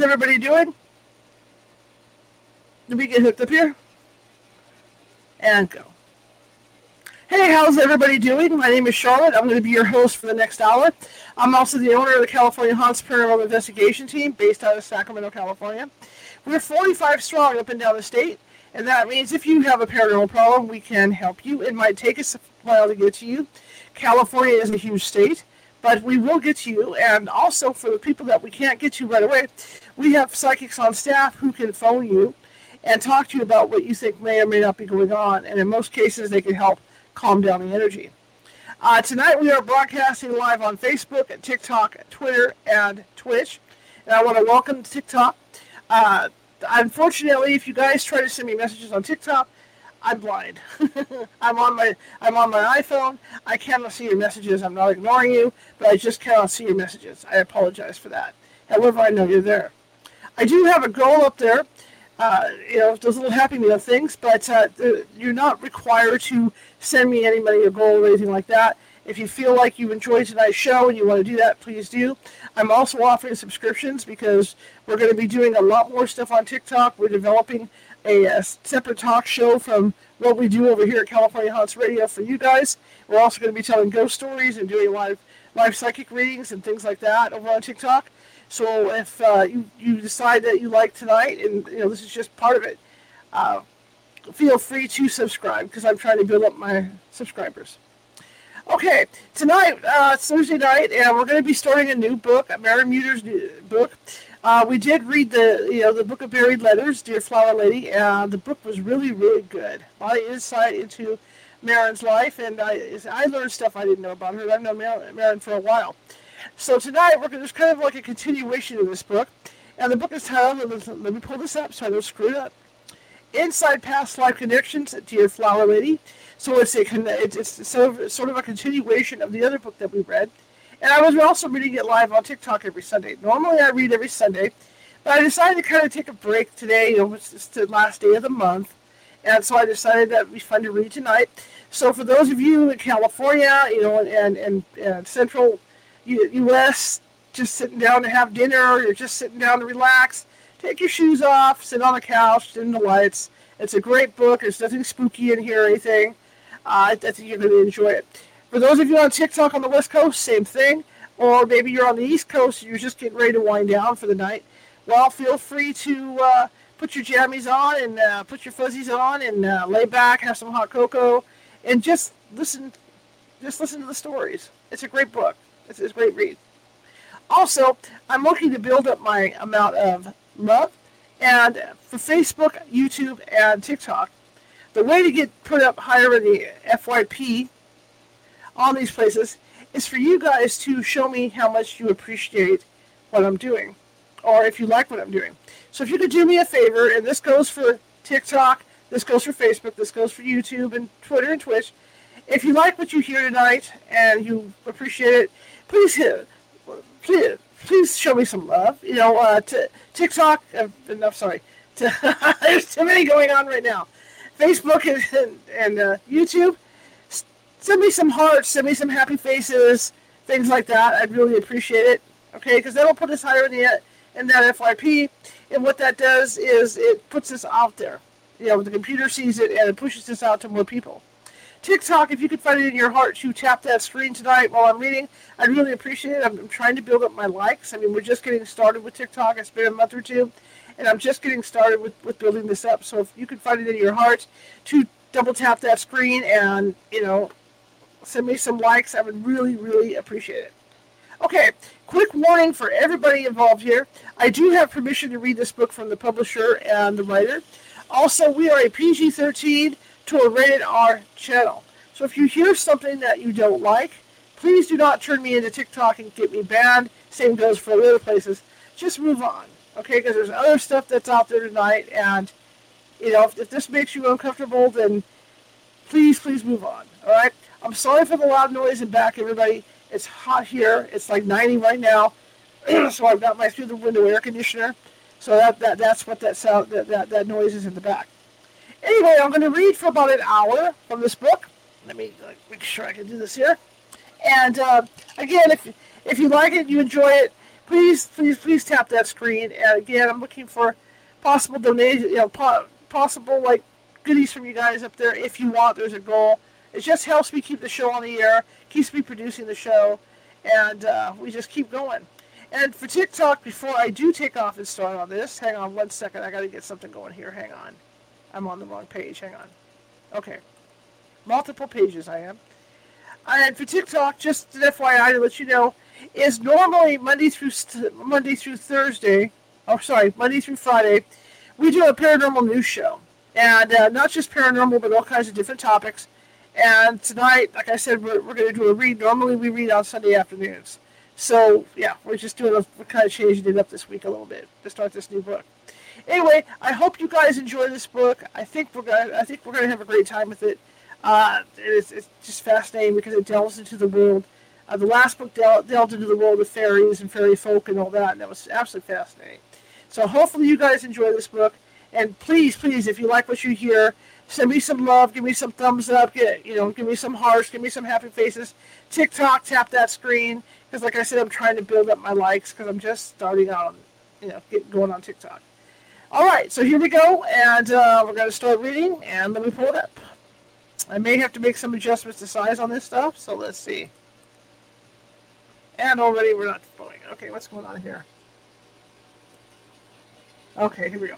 Everybody doing? Did we get hooked up here? And go. Hey, how's everybody doing? My name is Charlotte. I'm going to be your host for the next hour. I'm also the owner of the California Haunts Paranormal Investigation Team based out of Sacramento, California. We're 45 strong up and down the state, and that means if you have a paranormal problem, we can help you. It might take us a while to get to you. California is a huge state, but we will get to you. And also, for the people that we can't get to right away, we have psychics on staff who can phone you and talk to you about what you think may or may not be going on. And in most cases, they can help calm down the energy. Uh, tonight, we are broadcasting live on Facebook, TikTok, Twitter, and Twitch. And I want to welcome TikTok. Uh, unfortunately, if you guys try to send me messages on TikTok, I'm blind. I'm on my I'm on my iPhone. I cannot see your messages. I'm not ignoring you, but I just cannot see your messages. I apologize for that. However, I know you're there. I do have a goal up there. Uh, you know, those little happy meal things, but uh, you're not required to send me any money or goal or anything like that. If you feel like you enjoyed tonight's show and you want to do that, please do. I'm also offering subscriptions because we're going to be doing a lot more stuff on TikTok. We're developing a, a separate talk show from what we do over here at California Haunts Radio for you guys. We're also going to be telling ghost stories and doing live live psychic readings and things like that over on TikTok. So if uh, you, you decide that you like tonight, and you know this is just part of it, uh, feel free to subscribe because I'm trying to build up my subscribers. Okay, tonight, uh, Thursday night, and we're going to be starting a new book, Maren Muter's book. Uh, we did read the, you know, the Book of Buried Letters, Dear Flower Lady, and the book was really, really good. A lot of insight into Maren's life, and I, I learned stuff I didn't know about her. I've known Marin for a while. So tonight, we're there's kind of like a continuation of this book, and the book is titled, let me pull this up so I don't screw it up, Inside Past Life Connections, Dear Flower Lady. So it's a it's sort of, sort of a continuation of the other book that we read. And I was also reading it live on TikTok every Sunday. Normally I read every Sunday, but I decided to kind of take a break today. You know, it's the last day of the month, and so I decided that it'd be fun to read tonight. So for those of you in California, you know, and and, and Central U.S., just sitting down to have dinner, or you're just sitting down to relax, take your shoes off, sit on the couch, dim the lights. It's a great book. There's nothing spooky in here or anything. Uh, I think you're going to enjoy it. For those of you on TikTok on the West Coast, same thing. Or maybe you're on the East Coast and you're just getting ready to wind down for the night. Well, feel free to uh, put your jammies on and uh, put your fuzzies on and uh, lay back, have some hot cocoa, and just listen. Just listen to the stories. It's a great book. It's, is great read. Also, I'm looking to build up my amount of love, and for Facebook, YouTube, and TikTok, the way to get put up higher in the FYP on these places is for you guys to show me how much you appreciate what I'm doing or if you like what I'm doing. So if you could do me a favor, and this goes for TikTok, this goes for Facebook, this goes for YouTube and Twitter and Twitch. If you like what you hear tonight and you appreciate it, please hit, please, please show me some love. You know, uh, t- TikTok, uh, enough, sorry. There's too many going on right now. Facebook and, and uh, YouTube, send me some hearts, send me some happy faces, things like that. I'd really appreciate it. Okay, because that'll put us higher in the in that FYP, and what that does is it puts us out there. You know, the computer sees it and it pushes this out to more people. TikTok, if you could find it in your heart to tap that screen tonight while I'm reading, I'd really appreciate it. I'm, I'm trying to build up my likes. I mean, we're just getting started with TikTok. It's been a month or two and I'm just getting started with, with building this up. So if you could find it in your heart to double tap that screen and, you know, send me some likes, I would really, really appreciate it. Okay, quick warning for everybody involved here. I do have permission to read this book from the publisher and the writer. Also, we are a PG 13 to a rated R channel. So if you hear something that you don't like, Please do not turn me into TikTok and get me banned. Same goes for other places. Just move on, okay? Because there's other stuff that's out there tonight, and you know, if, if this makes you uncomfortable, then please, please move on. All right. I'm sorry for the loud noise in back, everybody. It's hot here. It's like 90 right now, so I've got my through the window air conditioner. So that, that that's what that sound that, that, that noise is in the back. Anyway, I'm going to read for about an hour from this book. Let me uh, make sure I can do this here. And uh, again, if if you like it, you enjoy it, please, please, please tap that screen. And again, I'm looking for possible donation, you know, po- possible like goodies from you guys up there if you want. There's a goal. It just helps me keep the show on the air, keeps me producing the show, and uh, we just keep going. And for TikTok, before I do take off and start on this, hang on one second. I got to get something going here. Hang on. I'm on the wrong page. Hang on. Okay. Multiple pages I am. And for TikTok, just an FYI to let you know, is normally Monday through Monday through Thursday. Oh, sorry, Monday through Friday. We do a paranormal news show, and uh, not just paranormal, but all kinds of different topics. And tonight, like I said, we're, we're going to do a read. Normally, we read on Sunday afternoons. So yeah, we're just doing a we're kind of changing it up this week a little bit to start this new book. Anyway, I hope you guys enjoy this book. I think we're gonna I think we're gonna have a great time with it. Uh, it's, it's just fascinating because it delves into the world. Uh, the last book del- delved into the world of fairies and fairy folk and all that, and that was absolutely fascinating. So hopefully you guys enjoy this book. And please, please, if you like what you hear, send me some love, give me some thumbs up, get you know, give me some hearts, give me some happy faces. TikTok, tap that screen because, like I said, I'm trying to build up my likes because I'm just starting out, on, you know, get going on TikTok. All right, so here we go, and uh, we're going to start reading, and let me pull it up. I may have to make some adjustments to size on this stuff, so let's see. And already we're not going. Okay, what's going on here? Okay, here we go.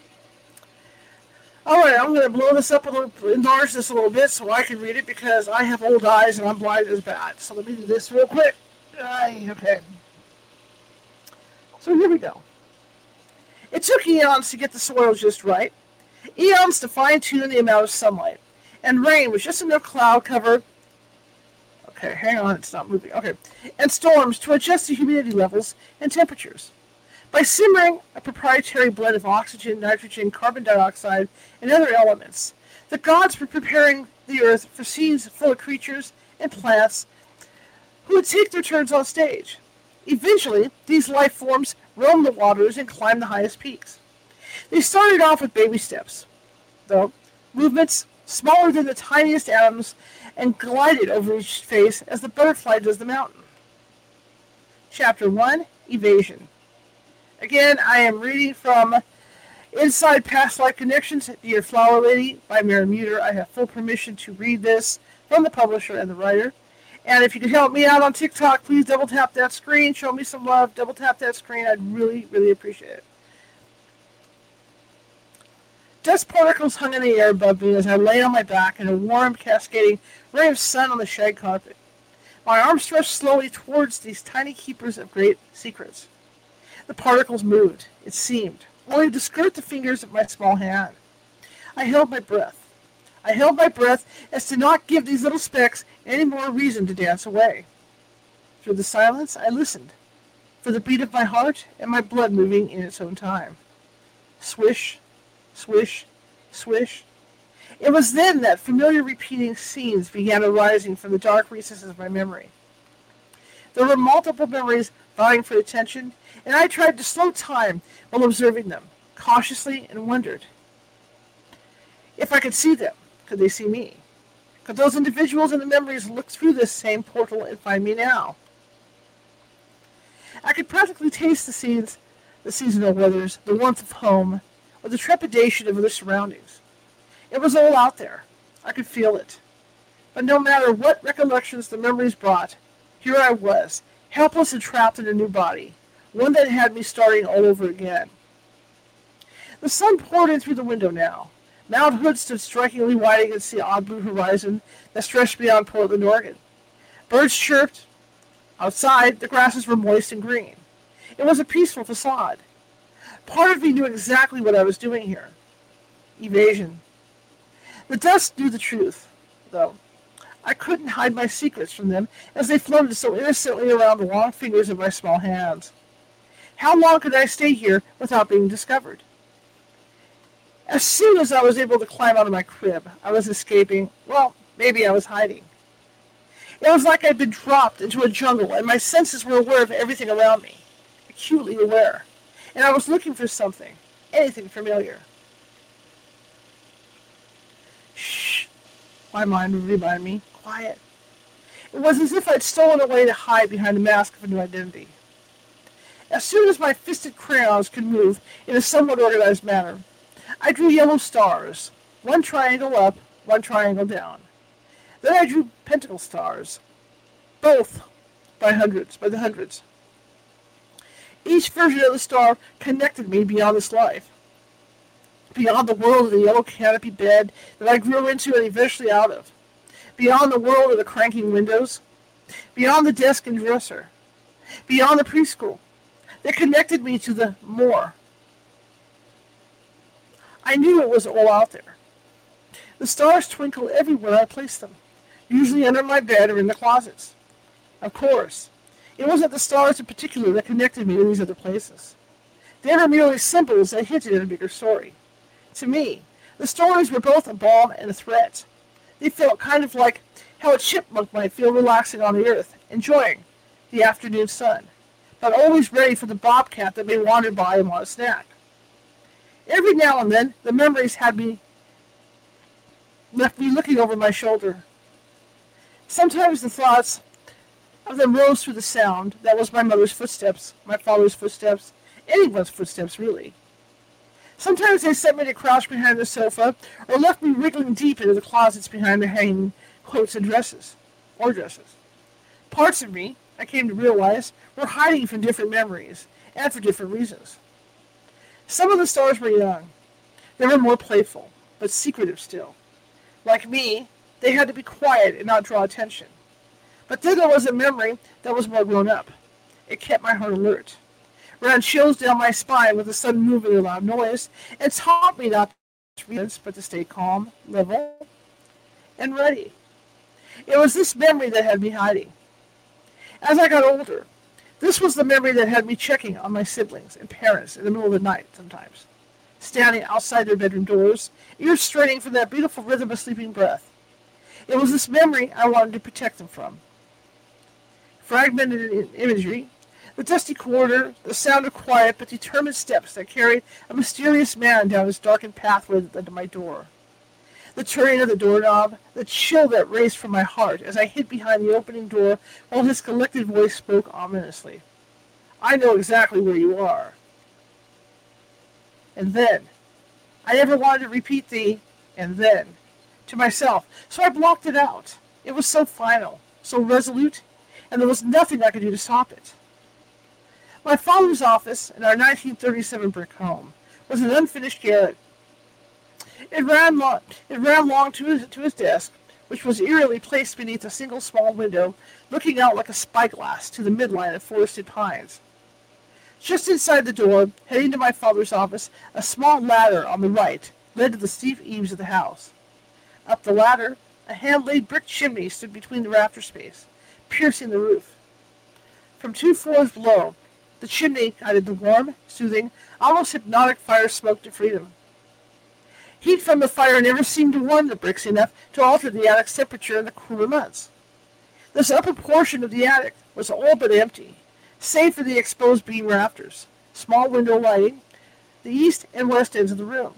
All right, I'm going to blow this up a little, enlarge this a little bit so I can read it because I have old eyes and I'm blind as bad. So let me do this real quick. Aye, okay. So here we go. It took eons to get the soil just right, eons to fine tune the amount of sunlight, and rain was just enough cloud cover. Okay, hang on, it's not moving. Okay, and storms to adjust the humidity levels and temperatures. By simmering a proprietary blend of oxygen, nitrogen, carbon dioxide, and other elements, the gods were preparing the earth for scenes full of creatures and plants who would take their turns on stage. Eventually, these life forms roamed the waters and climbed the highest peaks. They started off with baby steps, though, movements smaller than the tiniest atoms, and glided over each face as the butterfly does the mountain. Chapter 1 Evasion. Again, I am reading from Inside Past Life Connections, Dear Flower Lady by Maren Muter. I have full permission to read this from the publisher and the writer. And if you could help me out on TikTok, please double tap that screen. Show me some love. Double tap that screen. I'd really, really appreciate it. Dust particles hung in the air above me as I lay on my back in a warm, cascading ray of sun on the shag carpet. My arm stretched slowly towards these tiny keepers of great secrets. The particles moved, it seemed, only to skirt the fingers of my small hand. I held my breath. I held my breath as to not give these little specks any more reason to dance away. Through the silence, I listened for the beat of my heart and my blood moving in its own time. Swish, swish, swish. It was then that familiar repeating scenes began arising from the dark recesses of my memory. There were multiple memories vying for attention, and I tried to slow time while observing them, cautiously, and wondered if I could see them. Could they see me? Could those individuals in the memories look through this same portal and find me now? I could practically taste the scenes, the seasonal weathers, the warmth of home, or the trepidation of other surroundings. It was all out there. I could feel it. But no matter what recollections the memories brought, here I was, helpless and trapped in a new body, one that had me starting all over again. The sun poured in through the window now, Mount Hood stood strikingly white against the odd blue horizon that stretched beyond Portland, Oregon. Birds chirped. Outside, the grasses were moist and green. It was a peaceful facade. Part of me knew exactly what I was doing here. Evasion. The dust knew the truth, though. I couldn't hide my secrets from them as they floated so innocently around the long fingers of my small hands. How long could I stay here without being discovered? As soon as I was able to climb out of my crib, I was escaping. Well, maybe I was hiding. It was like I'd been dropped into a jungle and my senses were aware of everything around me, acutely aware, and I was looking for something, anything familiar. Shh, my mind would remind me, quiet. It was as if I'd stolen away to hide behind the mask of a new identity. As soon as my fisted crayons could move in a somewhat organized manner, I drew yellow stars, one triangle up, one triangle down. Then I drew pentacle stars, both by hundreds, by the hundreds. Each version of the star connected me beyond this life, beyond the world of the yellow canopy bed that I grew into and eventually out of, beyond the world of the cranking windows, beyond the desk and dresser, beyond the preschool, They connected me to the more. I knew it was all out there. The stars twinkled everywhere I placed them usually under my bed or in the closets. Of course, it wasn't the stars in particular that connected me to these other places. They were merely symbols that hinted at a bigger story. To me, the stories were both a balm and a threat. They felt kind of like how a chipmunk might feel relaxing on the earth, enjoying the afternoon sun, but always ready for the bobcat that may wander by and want a snack. Every now and then, the memories had me left me looking over my shoulder Sometimes the thoughts of them rose through the sound. That was my mother's footsteps, my father's footsteps, anyone's footsteps, really. Sometimes they sent me to crouch behind the sofa, or left me wriggling deep into the closets behind the hanging coats and dresses, or dresses. Parts of me, I came to realize, were hiding from different memories, and for different reasons. Some of the stars were young. They were more playful, but secretive still. Like me, they had to be quiet and not draw attention. But then there was a memory that was more grown up. It kept my heart alert, ran chills down my spine with the sun moving a loud noise, and taught me not to read but to stay calm, level, and ready. It was this memory that had me hiding. As I got older, this was the memory that had me checking on my siblings and parents in the middle of the night sometimes, standing outside their bedroom doors, ears straining for that beautiful rhythm of sleeping breath. It was this memory I wanted to protect them from. Fragmented imagery, the dusty corridor, the sound of quiet but determined steps that carried a mysterious man down his darkened pathway that led to my door. The turning of the doorknob, the chill that raced from my heart as I hid behind the opening door while his collected voice spoke ominously. I know exactly where you are. And then, I never wanted to repeat the, and then, to myself, so I blocked it out. It was so final, so resolute, and there was nothing I could do to stop it. My father's office in our 1937 brick home was an unfinished garret. It ran long, it ran long to his, to his desk, which was eerily placed beneath a single small window, looking out like a spyglass to the midline of forested pines. Just inside the door, heading to my father's office, a small ladder on the right led to the steep eaves of the house. Up the ladder, a hand-laid brick chimney stood between the rafter space, piercing the roof. From two floors below, the chimney guided the warm, soothing, almost hypnotic fire smoke to freedom. Heat from the fire never seemed to warm the bricks enough to alter the attic's temperature in the cooler months. This upper portion of the attic was all but empty, save for the exposed beam rafters, small window lighting, the east and west ends of the room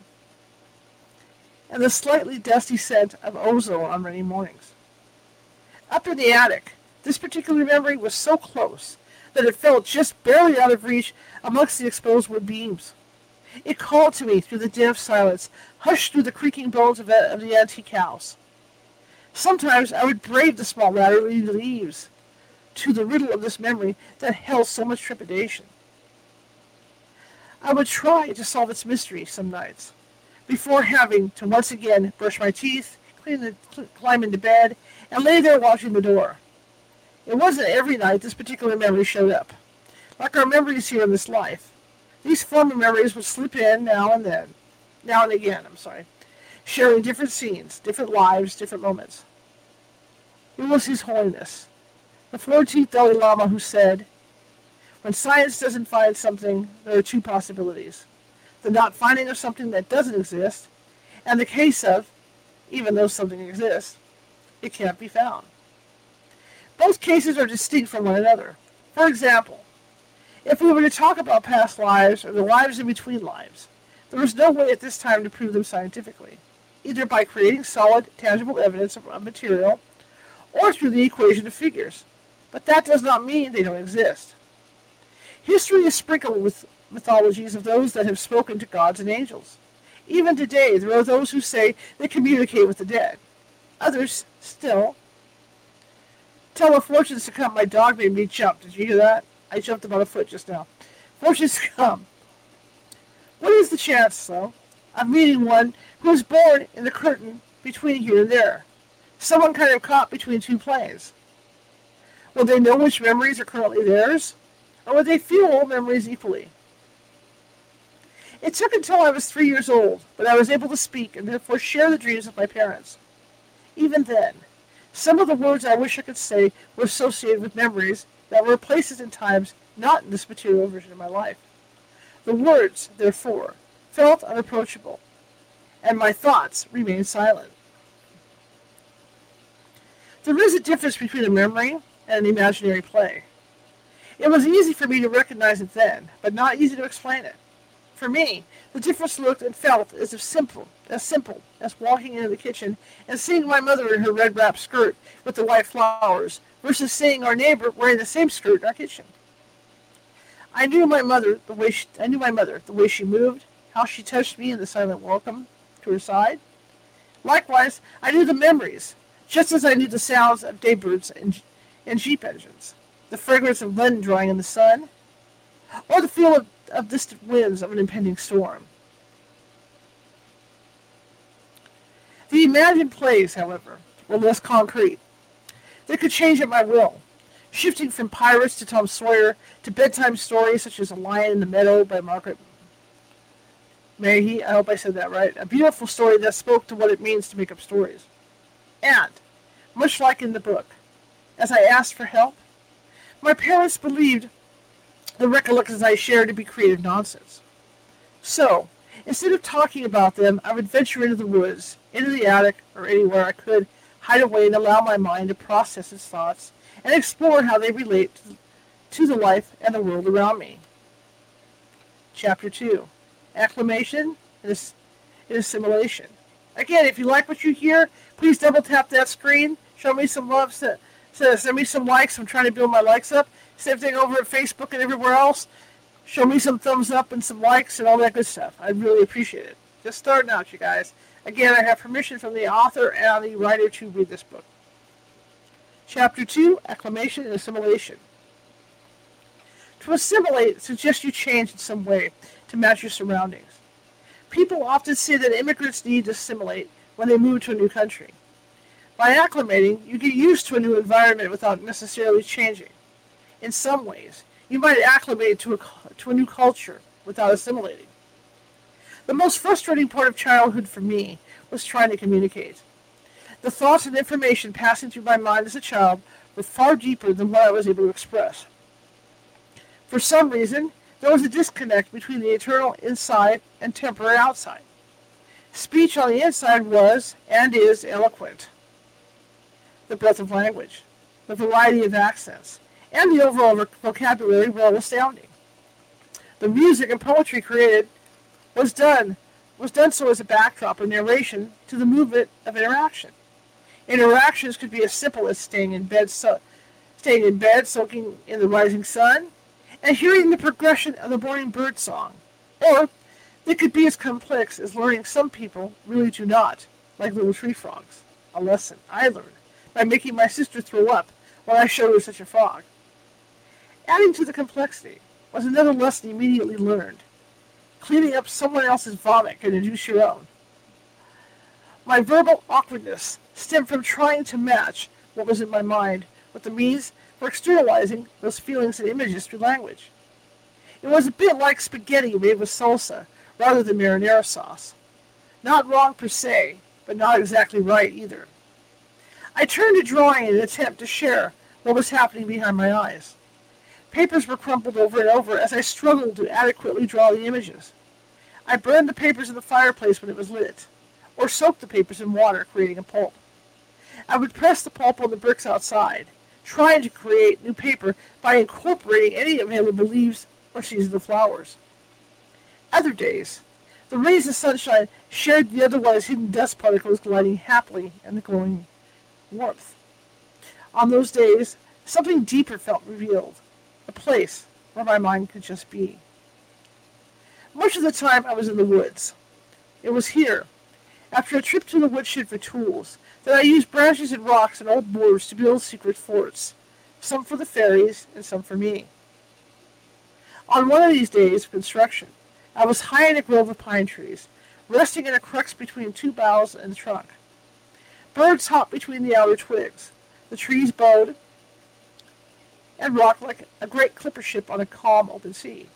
and the slightly dusty scent of ozone on rainy mornings. Up in the attic, this particular memory was so close that it felt just barely out of reach amongst the exposed wood beams. It called to me through the deaf silence, hushed through the creaking bones of, uh, of the antique house. Sometimes I would brave the small ladder leading to the eaves, to the riddle of this memory that held so much trepidation. I would try to solve its mystery some nights before having to once again brush my teeth, clean the, climb into bed, and lay there watching the door. It wasn't every night this particular memory showed up. Like our memories here in this life. These former memories would slip in now and then. Now and again, I'm sorry. Sharing different scenes, different lives, different moments. It was His Holiness, the 14th Dalai Lama, who said, When science doesn't find something, there are two possibilities. The not finding of something that doesn't exist, and the case of, even though something exists, it can't be found. Both cases are distinct from one another. For example, if we were to talk about past lives or the lives in between lives, there is no way at this time to prove them scientifically, either by creating solid, tangible evidence of a material or through the equation of figures. But that does not mean they don't exist. History is sprinkled with mythologies of those that have spoken to gods and angels. Even today, there are those who say they communicate with the dead. Others still tell of fortunes to come. My dog made me jump. Did you hear that? I jumped about a foot just now. Fortunes come. What is the chance, though, of meeting one who is born in the curtain between here and there? Someone kind of caught between two planes. Will they know which memories are currently theirs? Or will they feel all memories equally? It took until I was three years old, but I was able to speak and therefore share the dreams of my parents. Even then, some of the words I wish I could say were associated with memories that were places and times not in this material version of my life. The words, therefore, felt unapproachable, and my thoughts remained silent. There is a difference between a memory and an imaginary play. It was easy for me to recognize it then, but not easy to explain it. For me, the difference looked and felt as if simple, as simple as walking into the kitchen and seeing my mother in her red wrap skirt with the white flowers versus seeing our neighbor wearing the same skirt in our kitchen. I knew my mother the way she, I knew my mother the way she moved, how she touched me in the silent welcome to her side. Likewise, I knew the memories, just as I knew the sounds of daybirds and, and jeep engines, the fragrance of linen drying in the sun, or the feel of of distant winds of an impending storm. The imagined plays, however, were less concrete. They could change at my will, shifting from pirates to Tom Sawyer to bedtime stories such as A Lion in the Meadow by Margaret Mahy. I hope I said that right. A beautiful story that spoke to what it means to make up stories. And, much like in the book, as I asked for help, my parents believed the recollections I shared to be creative nonsense. So, instead of talking about them, I would venture into the woods, into the attic, or anywhere I could hide away and allow my mind to process its thoughts and explore how they relate to the life and the world around me. Chapter 2 Acclimation and Assimilation. Again, if you like what you hear, please double tap that screen. Show me some love. Send me some likes. I'm trying to build my likes up. Same thing over at Facebook and everywhere else. Show me some thumbs up and some likes and all that good stuff. I'd really appreciate it. Just starting out, you guys. Again, I have permission from the author and the writer to read this book. Chapter 2 Acclimation and Assimilation. To assimilate suggests you change in some way to match your surroundings. People often say that immigrants need to assimilate when they move to a new country. By acclimating, you get used to a new environment without necessarily changing in some ways. You might acclimate to a, to a new culture without assimilating. The most frustrating part of childhood for me was trying to communicate. The thoughts and information passing through my mind as a child were far deeper than what I was able to express. For some reason, there was a disconnect between the eternal inside and temporary outside. Speech on the inside was, and is, eloquent. The breadth of language, the variety of accents, and the overall vocabulary were astounding. The music and poetry created was done was done so as a backdrop or narration to the movement of interaction. Interactions could be as simple as staying in bed, so, staying in bed, soaking in the rising sun, and hearing the progression of the morning bird song, or they could be as complex as learning some people really do not, like little tree frogs. A lesson I learned by making my sister throw up when I showed her such a frog. Adding to the complexity was another lesson immediately learned. Cleaning up someone else's vomit can induce your own. My verbal awkwardness stemmed from trying to match what was in my mind with the means for externalizing those feelings and images through language. It was a bit like spaghetti made with salsa rather than marinara sauce. Not wrong per se, but not exactly right either. I turned to drawing in an attempt to share what was happening behind my eyes. Papers were crumpled over and over as I struggled to adequately draw the images. I burned the papers in the fireplace when it was lit, or soaked the papers in water, creating a pulp. I would press the pulp on the bricks outside, trying to create new paper by incorporating any available leaves or seasonal flowers. Other days, the rays of sunshine shared the otherwise hidden dust particles gliding happily in the glowing warmth. On those days, something deeper felt revealed, place where my mind could just be. Much of the time I was in the woods. It was here, after a trip to the woodshed for tools, that I used branches and rocks and old boards to build secret forts, some for the fairies and some for me. On one of these days of construction, I was high in a grove of pine trees, resting in a crux between two boughs and the trunk. Birds hopped between the outer twigs. The trees bowed and rocked like a great clipper ship on a calm open sea.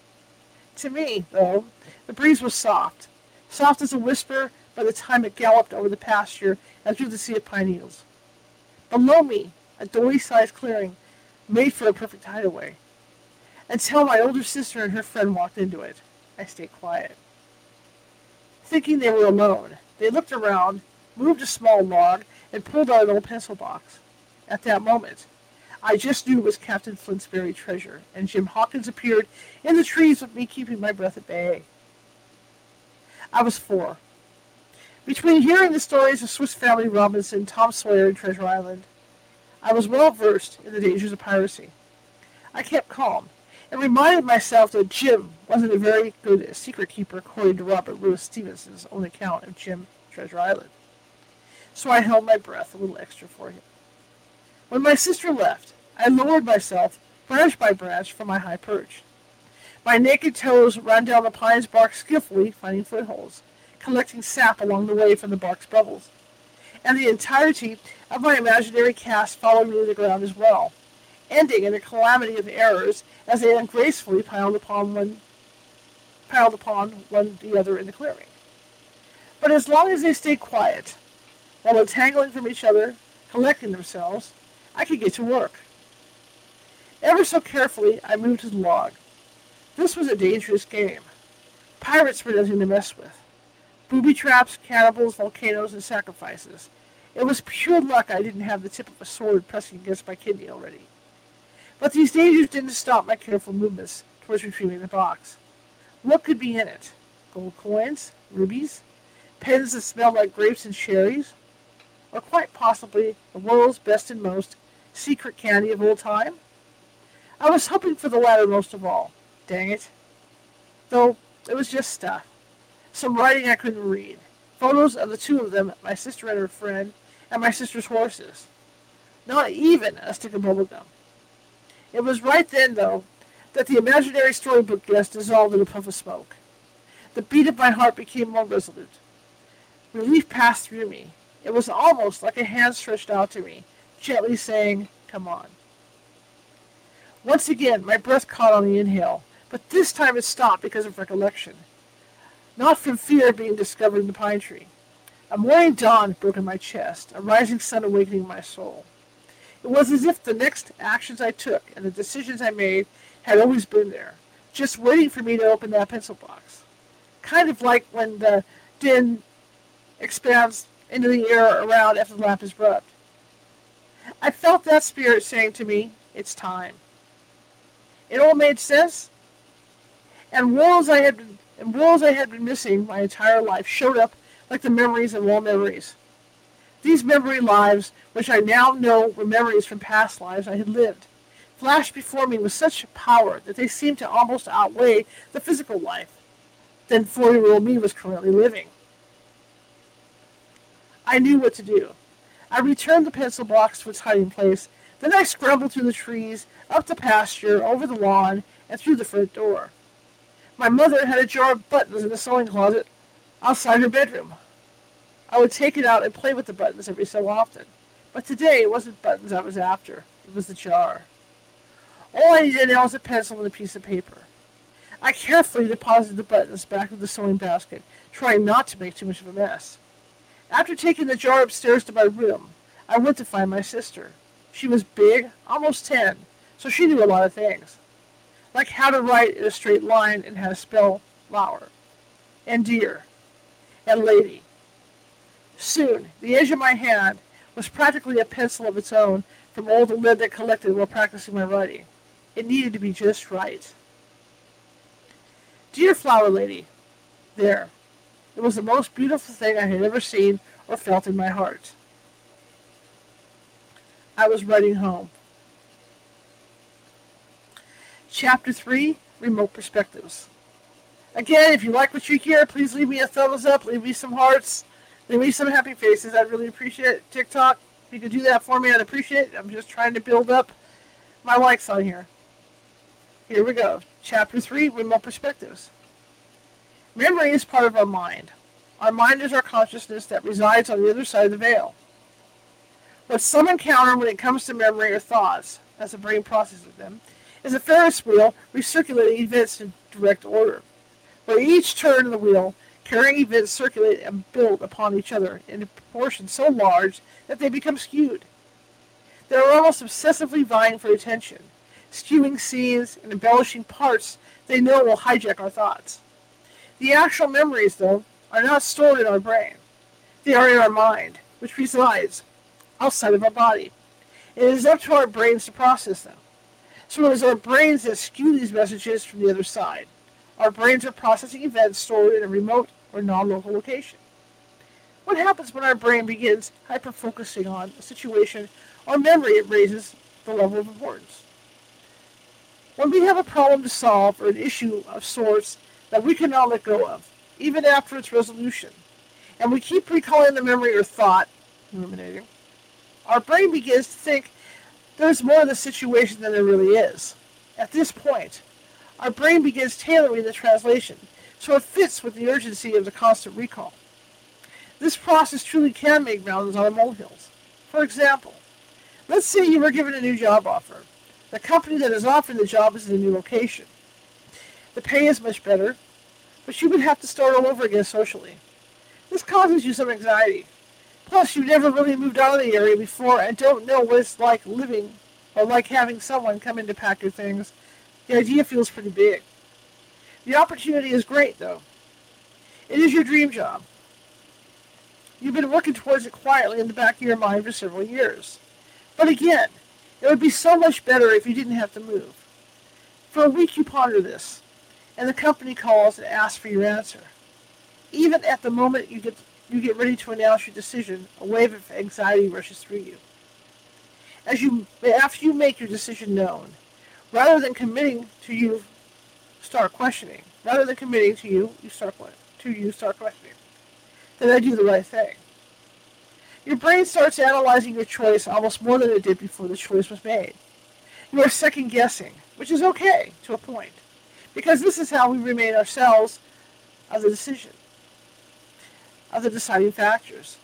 To me, though, the breeze was soft, soft as a whisper by the time it galloped over the pasture and through the sea of pine needles. Below me, a dory-sized clearing made for a perfect hideaway. Until my older sister and her friend walked into it, I stayed quiet. Thinking they were alone, they looked around, moved a small log, and pulled out an old pencil box. At that moment, I just knew it was Captain Flint's buried treasure, and Jim Hawkins appeared in the trees with me keeping my breath at bay. I was four. Between hearing the stories of Swiss Family Robinson, Tom Sawyer, and Treasure Island, I was well versed in the dangers of piracy. I kept calm and reminded myself that Jim wasn't a very good secret keeper according to Robert Louis Stevenson's own account of Jim Treasure Island. So I held my breath a little extra for him. When my sister left, I lowered myself, branch by branch, from my high perch. My naked toes ran down the pine's bark skillfully, finding footholds, collecting sap along the way from the bark's bubbles. And the entirety of my imaginary cast followed me to the ground as well, ending in a calamity of errors as they ungracefully piled upon one piled upon one the other in the clearing. But as long as they stayed quiet, while entangling from each other, collecting themselves, I could get to work. Ever so carefully, I moved the log. This was a dangerous game. Pirates were nothing to mess with. Booby traps, cannibals, volcanoes, and sacrifices. It was pure luck I didn't have the tip of a sword pressing against my kidney already. But these dangers didn't stop my careful movements towards retrieving the box. What could be in it? Gold coins? Rubies? Pens that smelled like grapes and cherries? Or quite possibly the world's best and most secret candy of all time? I was hoping for the latter most of all. Dang it. Though it was just stuff. Some writing I couldn't read. Photos of the two of them, my sister and her friend, and my sister's horses. Not even a stick of bubblegum. It was right then, though, that the imaginary storybook guest dissolved in a puff of smoke. The beat of my heart became more resolute. Relief passed through me. It was almost like a hand stretched out to me, gently saying, Come on. Once again, my breath caught on the inhale, but this time it stopped because of recollection. Not from fear of being discovered in the pine tree. A morning dawn broke in my chest, a rising sun awakening my soul. It was as if the next actions I took and the decisions I made had always been there, just waiting for me to open that pencil box. Kind of like when the din expands into the air around after the lamp is rubbed. I felt that spirit saying to me, it's time. It all made sense, and worlds I had been, and worlds I had been missing my entire life showed up like the memories of all memories. These memory lives, which I now know were memories from past lives I had lived, flashed before me with such power that they seemed to almost outweigh the physical life that 40-year-old me was currently living. I knew what to do. I returned the pencil box to its hiding place. Then I scrambled through the trees, up the pasture, over the lawn, and through the front door. My mother had a jar of buttons in the sewing closet outside her bedroom. I would take it out and play with the buttons every so often. But today it wasn't buttons I was after. It was the jar. All I needed now was a pencil and a piece of paper. I carefully deposited the buttons back in the sewing basket, trying not to make too much of a mess. After taking the jar upstairs to my room, I went to find my sister. She was big, almost ten, so she knew a lot of things, like how to write in a straight line and how to spell flower, and dear, and lady. Soon, the edge of my hand was practically a pencil of its own from all the lead that collected while practicing my writing. It needed to be just right. Dear Flower Lady, there. It was the most beautiful thing I had ever seen or felt in my heart. I was writing home. Chapter 3 Remote Perspectives. Again, if you like what you hear, please leave me a thumbs up, leave me some hearts, leave me some happy faces. I'd really appreciate it. TikTok, if you could do that for me, I'd appreciate it. I'm just trying to build up my likes on here. Here we go. Chapter 3 Remote Perspectives. Memory is part of our mind. Our mind is our consciousness that resides on the other side of the veil. What some encounter when it comes to memory or thoughts, as the brain processes them, is a Ferris wheel recirculating events in direct order, where each turn of the wheel carrying events circulate and build upon each other in a proportion so large that they become skewed. They are almost obsessively vying for attention, skewing scenes and embellishing parts they know will hijack our thoughts. The actual memories, though, are not stored in our brain. They are in our mind, which resides outside of our body. It is up to our brains to process them. So it is our brains that skew these messages from the other side. Our brains are processing events stored in a remote or non-local location. What happens when our brain begins hyper-focusing on a situation or memory it raises the level of importance? When we have a problem to solve or an issue of sorts that we cannot let go of, even after its resolution, and we keep recalling the memory or thought, ruminating, our brain begins to think there's more to the situation than there really is. At this point, our brain begins tailoring the translation so it fits with the urgency of the constant recall. This process truly can make mountains out of molehills. For example, let's say you were given a new job offer. The company that is offering the job is in a new location. The pay is much better, but you would have to start all over again socially. This causes you some anxiety. Plus, you've never really moved out of the area before and don't know what it's like living or like having someone come in to pack your things. The idea feels pretty big. The opportunity is great, though. It is your dream job. You've been working towards it quietly in the back of your mind for several years. But again, it would be so much better if you didn't have to move. For a week you ponder this, and the company calls and asks for your answer. Even at the moment you get you get ready to announce your decision, a wave of anxiety rushes through you. As you after you make your decision known, rather than committing to you, start questioning. Rather than committing to you, you start to you start questioning. Did I do the right thing? Your brain starts analyzing your choice almost more than it did before the choice was made. You are second guessing, which is okay to a point, because this is how we remain ourselves of the decision, of the deciding factors.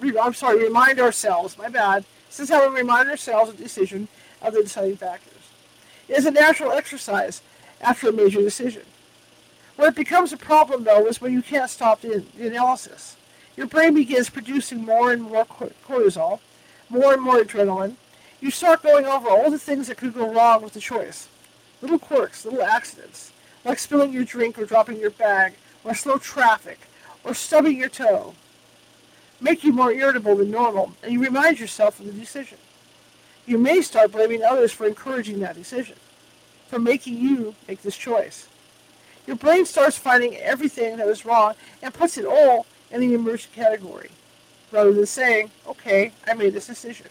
I'm sorry, remind ourselves, my bad. This is how we remind ourselves of the decision of the deciding factors. It is a natural exercise after a major decision. Where it becomes a problem, though, is when you can't stop the, the analysis. Your brain begins producing more and more cortisol, more and more adrenaline. You start going over all the things that could go wrong with the choice. Little quirks, little accidents, like spilling your drink or dropping your bag, or slow traffic, or stubbing your toe, make you more irritable than normal, and you remind yourself of the decision. You may start blaming others for encouraging that decision, for making you make this choice. Your brain starts finding everything that is wrong and puts it all in the emergent category, rather than saying, okay, I made this decision.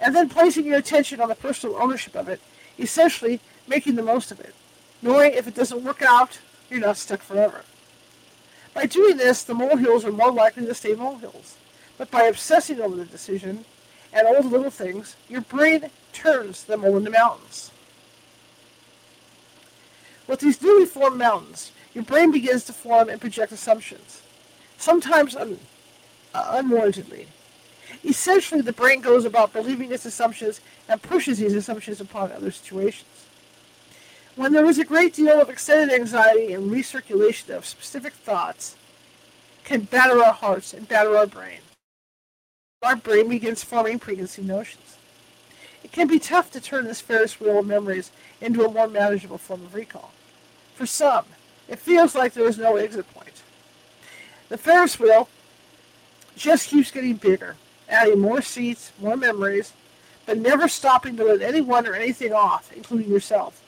And then placing your attention on the personal ownership of it, essentially making the most of it, knowing if it doesn't work out, you're not stuck forever. By doing this, the molehills are more likely to stay molehills. But by obsessing over the decision and all the little things, your brain turns them all into mountains. With these newly formed mountains, your brain begins to form and project assumptions, sometimes un- uh, unwarrantedly. Essentially, the brain goes about believing its assumptions and pushes these assumptions upon other situations. When there is a great deal of extended anxiety and recirculation of specific thoughts, can batter our hearts and batter our brain. our brain begins forming preconceived notions. It can be tough to turn this Ferris wheel of memories into a more manageable form of recall. For some, it feels like there is no exit point. The Ferris wheel just keeps getting bigger, adding more seats, more memories, but never stopping to let anyone or anything off, including yourself.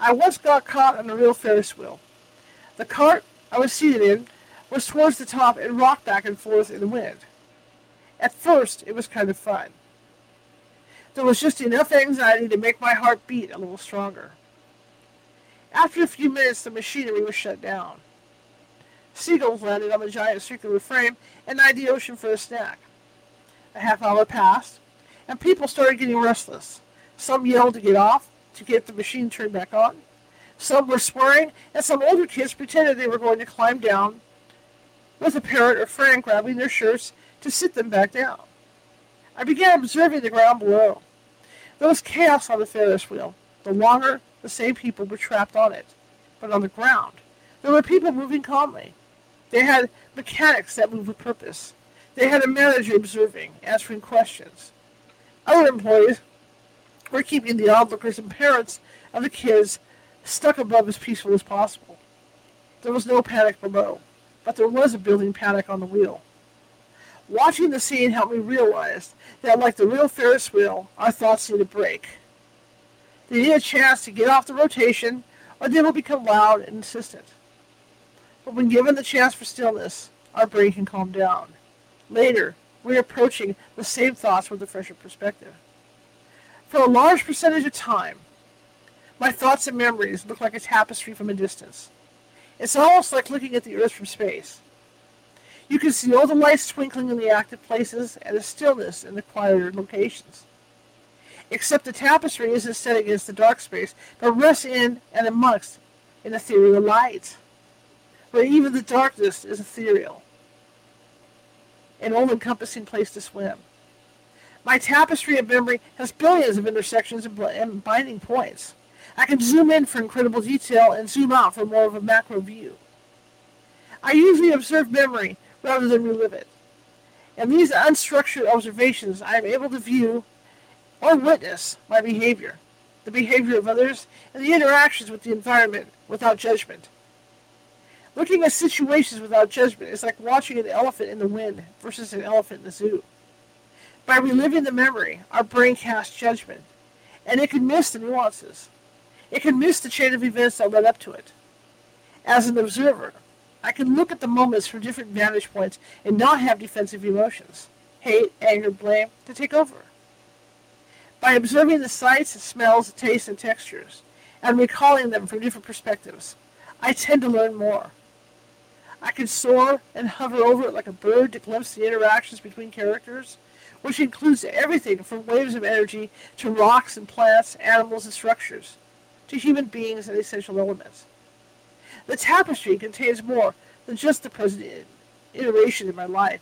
I once got caught on a real Ferris wheel. The cart I was seated in was towards the top and rocked back and forth in the wind. At first, it was kind of fun. There was just enough anxiety to make my heart beat a little stronger. After a few minutes, the machinery was shut down. Seagulls landed on the giant circular frame and eyed the ocean for a snack. A half hour passed, and people started getting restless. Some yelled to get off, to get the machine turned back on. Some were swearing, and some older kids pretended they were going to climb down with a parent or friend grabbing their shirts to sit them back down. I began observing the ground below. There was chaos on the Ferris wheel. The longer, the same people were trapped on it. But on the ground, there were people moving calmly. They had mechanics that moved with purpose. They had a manager observing, answering questions. Other employees were keeping the onlookers and parents of the kids stuck above as peaceful as possible. There was no panic below, but there was a building panic on the wheel. Watching the scene helped me realize that, like the real Ferris wheel, our thoughts need a break. They need a chance to get off the rotation, or they will become loud and insistent. But when given the chance for stillness, our brain can calm down. Later, we're approaching the same thoughts with a fresher perspective. For a large percentage of time, my thoughts and memories look like a tapestry from a distance. It's almost like looking at the Earth from space. You can see all the lights twinkling in the active places and the stillness in the quieter locations. Except the tapestry isn't set against the dark space, but rests in and amongst an ethereal light, where even the darkness is ethereal, an all-encompassing place to swim. My tapestry of memory has billions of intersections and binding points. I can zoom in for incredible detail and zoom out for more of a macro view. I usually observe memory rather than relive it. In these unstructured observations, I am able to view or witness my behavior, the behavior of others, and the interactions with the environment without judgment. Looking at situations without judgment is like watching an elephant in the wind versus an elephant in the zoo. By reliving the memory, our brain casts judgment, and it can miss the nuances. It can miss the chain of events that led up to it. As an observer, I can look at the moments from different vantage points and not have defensive emotions, hate, anger, blame, to take over. By observing the sights, smells, tastes, and textures, and recalling them from different perspectives, I tend to learn more. I can soar and hover over it like a bird to glimpse the interactions between characters, which includes everything from waves of energy to rocks and plants, animals and structures, to human beings and essential elements. The tapestry contains more than just the present iteration in my life.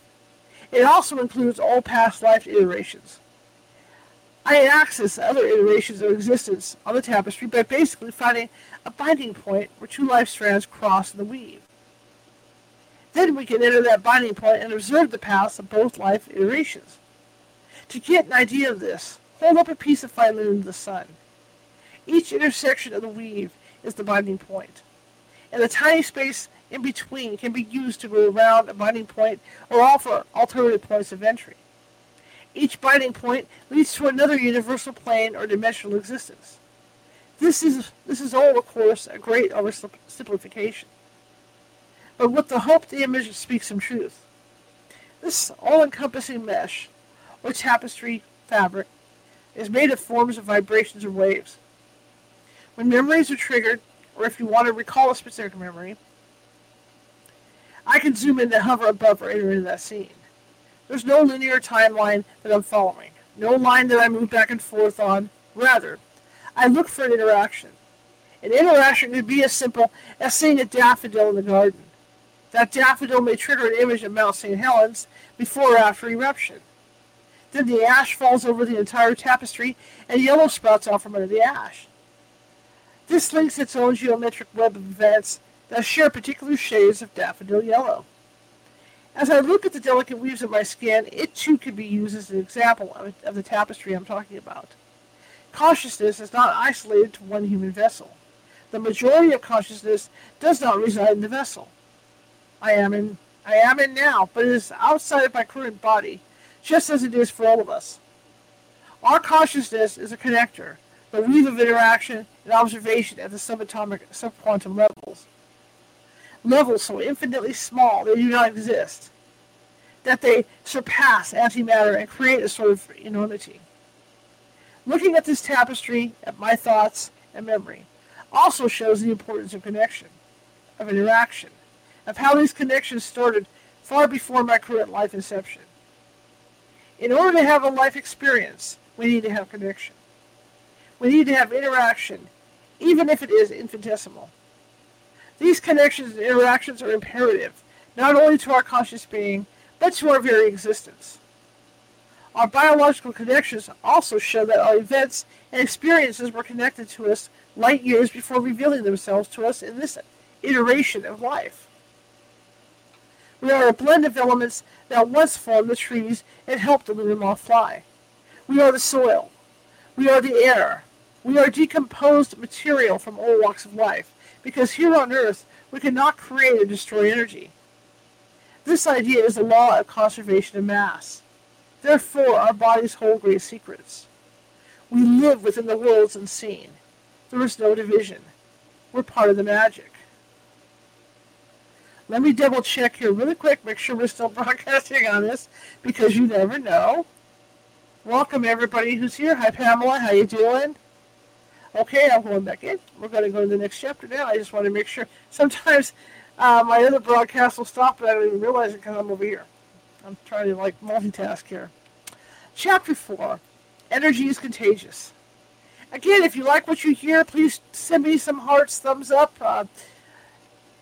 It also includes all past life iterations. I access other iterations of existence on the tapestry by basically finding a binding point where two life strands cross in the weave. Then we can enter that binding point and observe the paths of both life iterations. To get an idea of this, hold up a piece of linen to the sun. Each intersection of the weave is the binding point and the tiny space in between can be used to go around a binding point or offer alternative points of entry. Each binding point leads to another universal plane or dimensional existence. This is, this is all, of course, a great oversimplification. But with the hope the image speaks some truth. This all-encompassing mesh, or tapestry fabric, is made of forms of vibrations or waves. When memories are triggered, or if you want to recall a specific memory, I can zoom in and hover above or enter into that scene. There's no linear timeline that I'm following, no line that I move back and forth on. Rather, I look for an interaction. An interaction could be as simple as seeing a daffodil in the garden. That daffodil may trigger an image of Mount St. Helens before or after eruption. Then the ash falls over the entire tapestry and yellow sprouts out from under the ash. This links its own geometric web of events that share particular shades of daffodil yellow. As I look at the delicate weaves of my skin, it too could be used as an example of, of the tapestry I'm talking about. Consciousness is not isolated to one human vessel. The majority of consciousness does not reside in the vessel. I am in I am in now, but it is outside of my current body, just as it is for all of us. Our consciousness is a connector, the weave of interaction and observation at the subatomic subquantum levels. Levels so infinitely small they do not exist, that they surpass antimatter and create a sort of enormity. Looking at this tapestry, at my thoughts and memory, also shows the importance of connection, of interaction, of how these connections started far before my current life inception. In order to have a life experience, we need to have connection. We need to have interaction, even if it is infinitesimal. These connections and interactions are imperative, not only to our conscious being, but to our very existence. Our biological connections also show that our events and experiences were connected to us light years before revealing themselves to us in this iteration of life. We are a blend of elements that once formed the trees and helped the little moth fly. We are the soil. We are the air. We are decomposed material from all walks of life, because here on Earth we cannot create or destroy energy. This idea is the law of conservation of mass. Therefore, our bodies hold great secrets. We live within the worlds unseen. There is no division. We're part of the magic. Let me double check here really quick, make sure we're still broadcasting on this, because you never know. Welcome everybody who's here. Hi Pamela, how you doing? Okay, I'm going back in. We're going to go to the next chapter now. I just want to make sure. Sometimes uh, my other broadcast will stop, but I don't even realize it because I'm over here. I'm trying to like multitask here. Chapter 4 Energy is Contagious. Again, if you like what you hear, please send me some hearts, thumbs up, uh,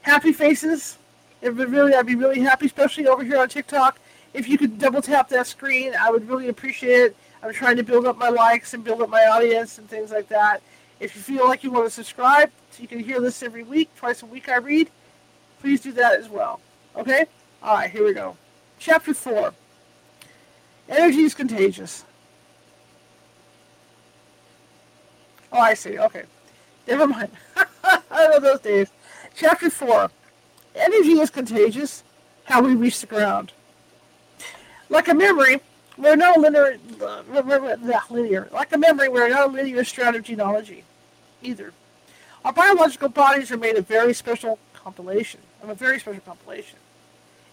happy faces. It would really, I'd be really happy, especially over here on TikTok. If you could double tap that screen, I would really appreciate it. I'm trying to build up my likes and build up my audience and things like that. If you feel like you want to subscribe, so you can hear this every week, twice a week I read, please do that as well. Okay? All right, here we go. Chapter 4 Energy is contagious. Oh, I see. Okay. Never mind. I know those days. Chapter 4 Energy is contagious. How we reach the ground. Like a memory, we're not linear, not linear. Like a memory, we're not linear strand of genealogy either. Our biological bodies are made of very special compilation, of a very special compilation,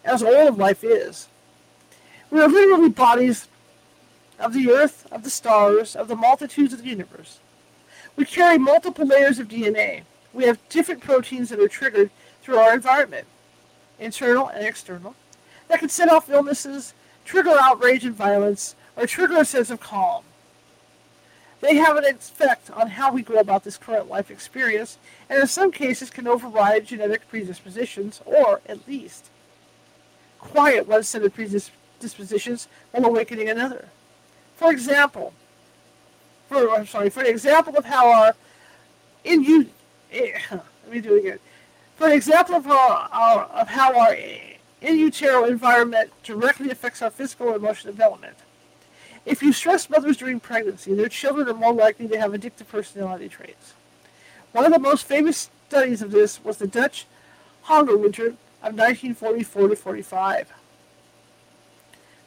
as all of life is. We are literally bodies of the earth, of the stars, of the multitudes of the universe. We carry multiple layers of DNA. We have different proteins that are triggered through our environment, internal and external, that can set off illnesses, trigger outrage and violence, or trigger a sense of calm. They have an effect on how we go about this current life experience, and in some cases can override genetic predispositions, or, at least, quiet one set of predispositions while awakening another. For example, for, I'm sorry, for an example of how our in you, eh, let me do it again. For an example of, our, our, of how our in utero environment directly affects our physical and emotional development. If you stress mothers during pregnancy, their children are more likely to have addictive personality traits. One of the most famous studies of this was the Dutch hunger winter of 1944 to 45.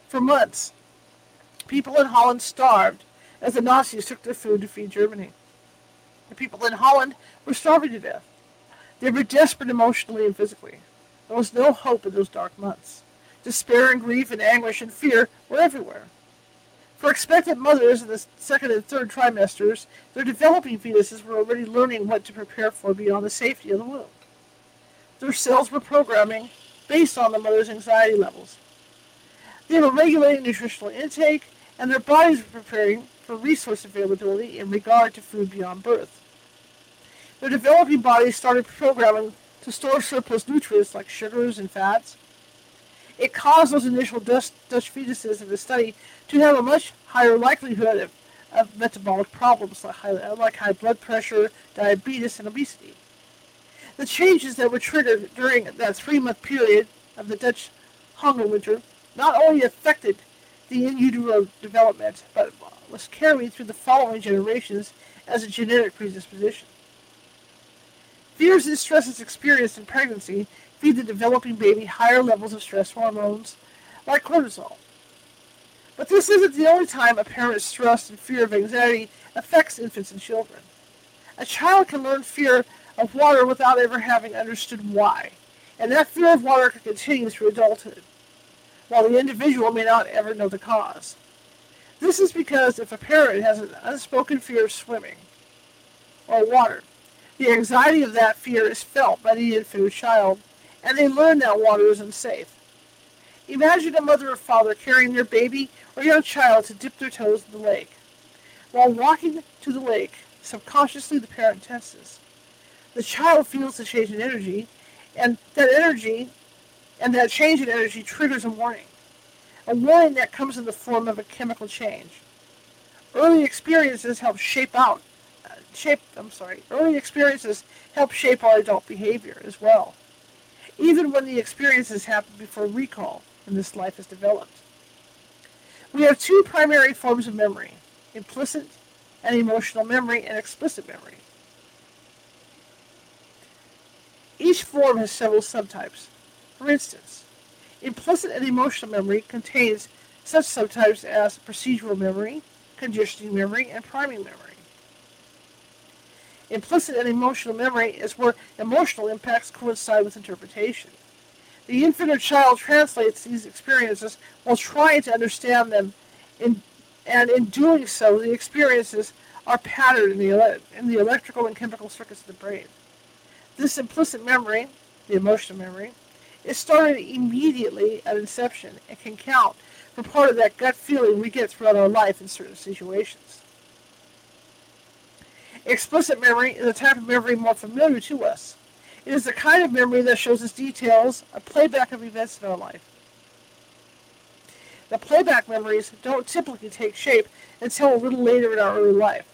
For months, people in Holland starved as the Nazis took their food to feed Germany. The people in Holland were starving to death. They were desperate emotionally and physically. There was no hope in those dark months. Despair and grief and anguish and fear were everywhere. For expectant mothers in the second and third trimesters, their developing fetuses were already learning what to prepare for beyond the safety of the womb. Their cells were programming based on the mother's anxiety levels. They were regulating nutritional intake, and their bodies were preparing for resource availability in regard to food beyond birth. Their developing bodies started programming to store surplus nutrients like sugars and fats. It caused those initial Dutch, fetuses in the study to have a much higher likelihood of, of metabolic problems like high, like high blood pressure, diabetes, and obesity. The changes that were triggered during that three-month period of the Dutch hunger winter not only affected the in utero development, but was carried through the following generations as a genetic predisposition. Fears and stresses experienced in pregnancy feed the developing baby higher levels of stress hormones like cortisol. But this isn't the only time a parent's stress and fear of anxiety affects infants and children. A child can learn fear of water without ever having understood why, and that fear of water can continue through adulthood, while the individual may not ever know the cause. This is because if a parent has an unspoken fear of swimming or water, the anxiety of that fear is felt by the infant or child, and they learn that water is unsafe. Imagine a mother or father carrying their baby or young child to dip their toes in the lake. While walking to the lake, subconsciously the parent tenses. The child feels the change in energy, and that energy and that change in energy triggers a warning. A warning that comes in the form of a chemical change. Early experiences help shape out shape I'm sorry, early experiences help shape our adult behavior as well. Even when the experiences happen before recall and this life is developed. We have two primary forms of memory, implicit and emotional memory and explicit memory. Each form has several subtypes. For instance, implicit and emotional memory contains such subtypes as procedural memory, conditioning memory, and priming memory. Implicit and emotional memory is where emotional impacts coincide with interpretation. The infant or child translates these experiences while trying to understand them, in, and in doing so, the experiences are patterned in the, in the electrical and chemical circuits of the brain. This implicit memory, the emotional memory, is started immediately at inception and can count for part of that gut feeling we get throughout our life in certain situations. Explicit memory is a type of memory more familiar to us. It is the kind of memory that shows us details, a playback of events in our life. The playback memories don't typically take shape until a little later in our early life,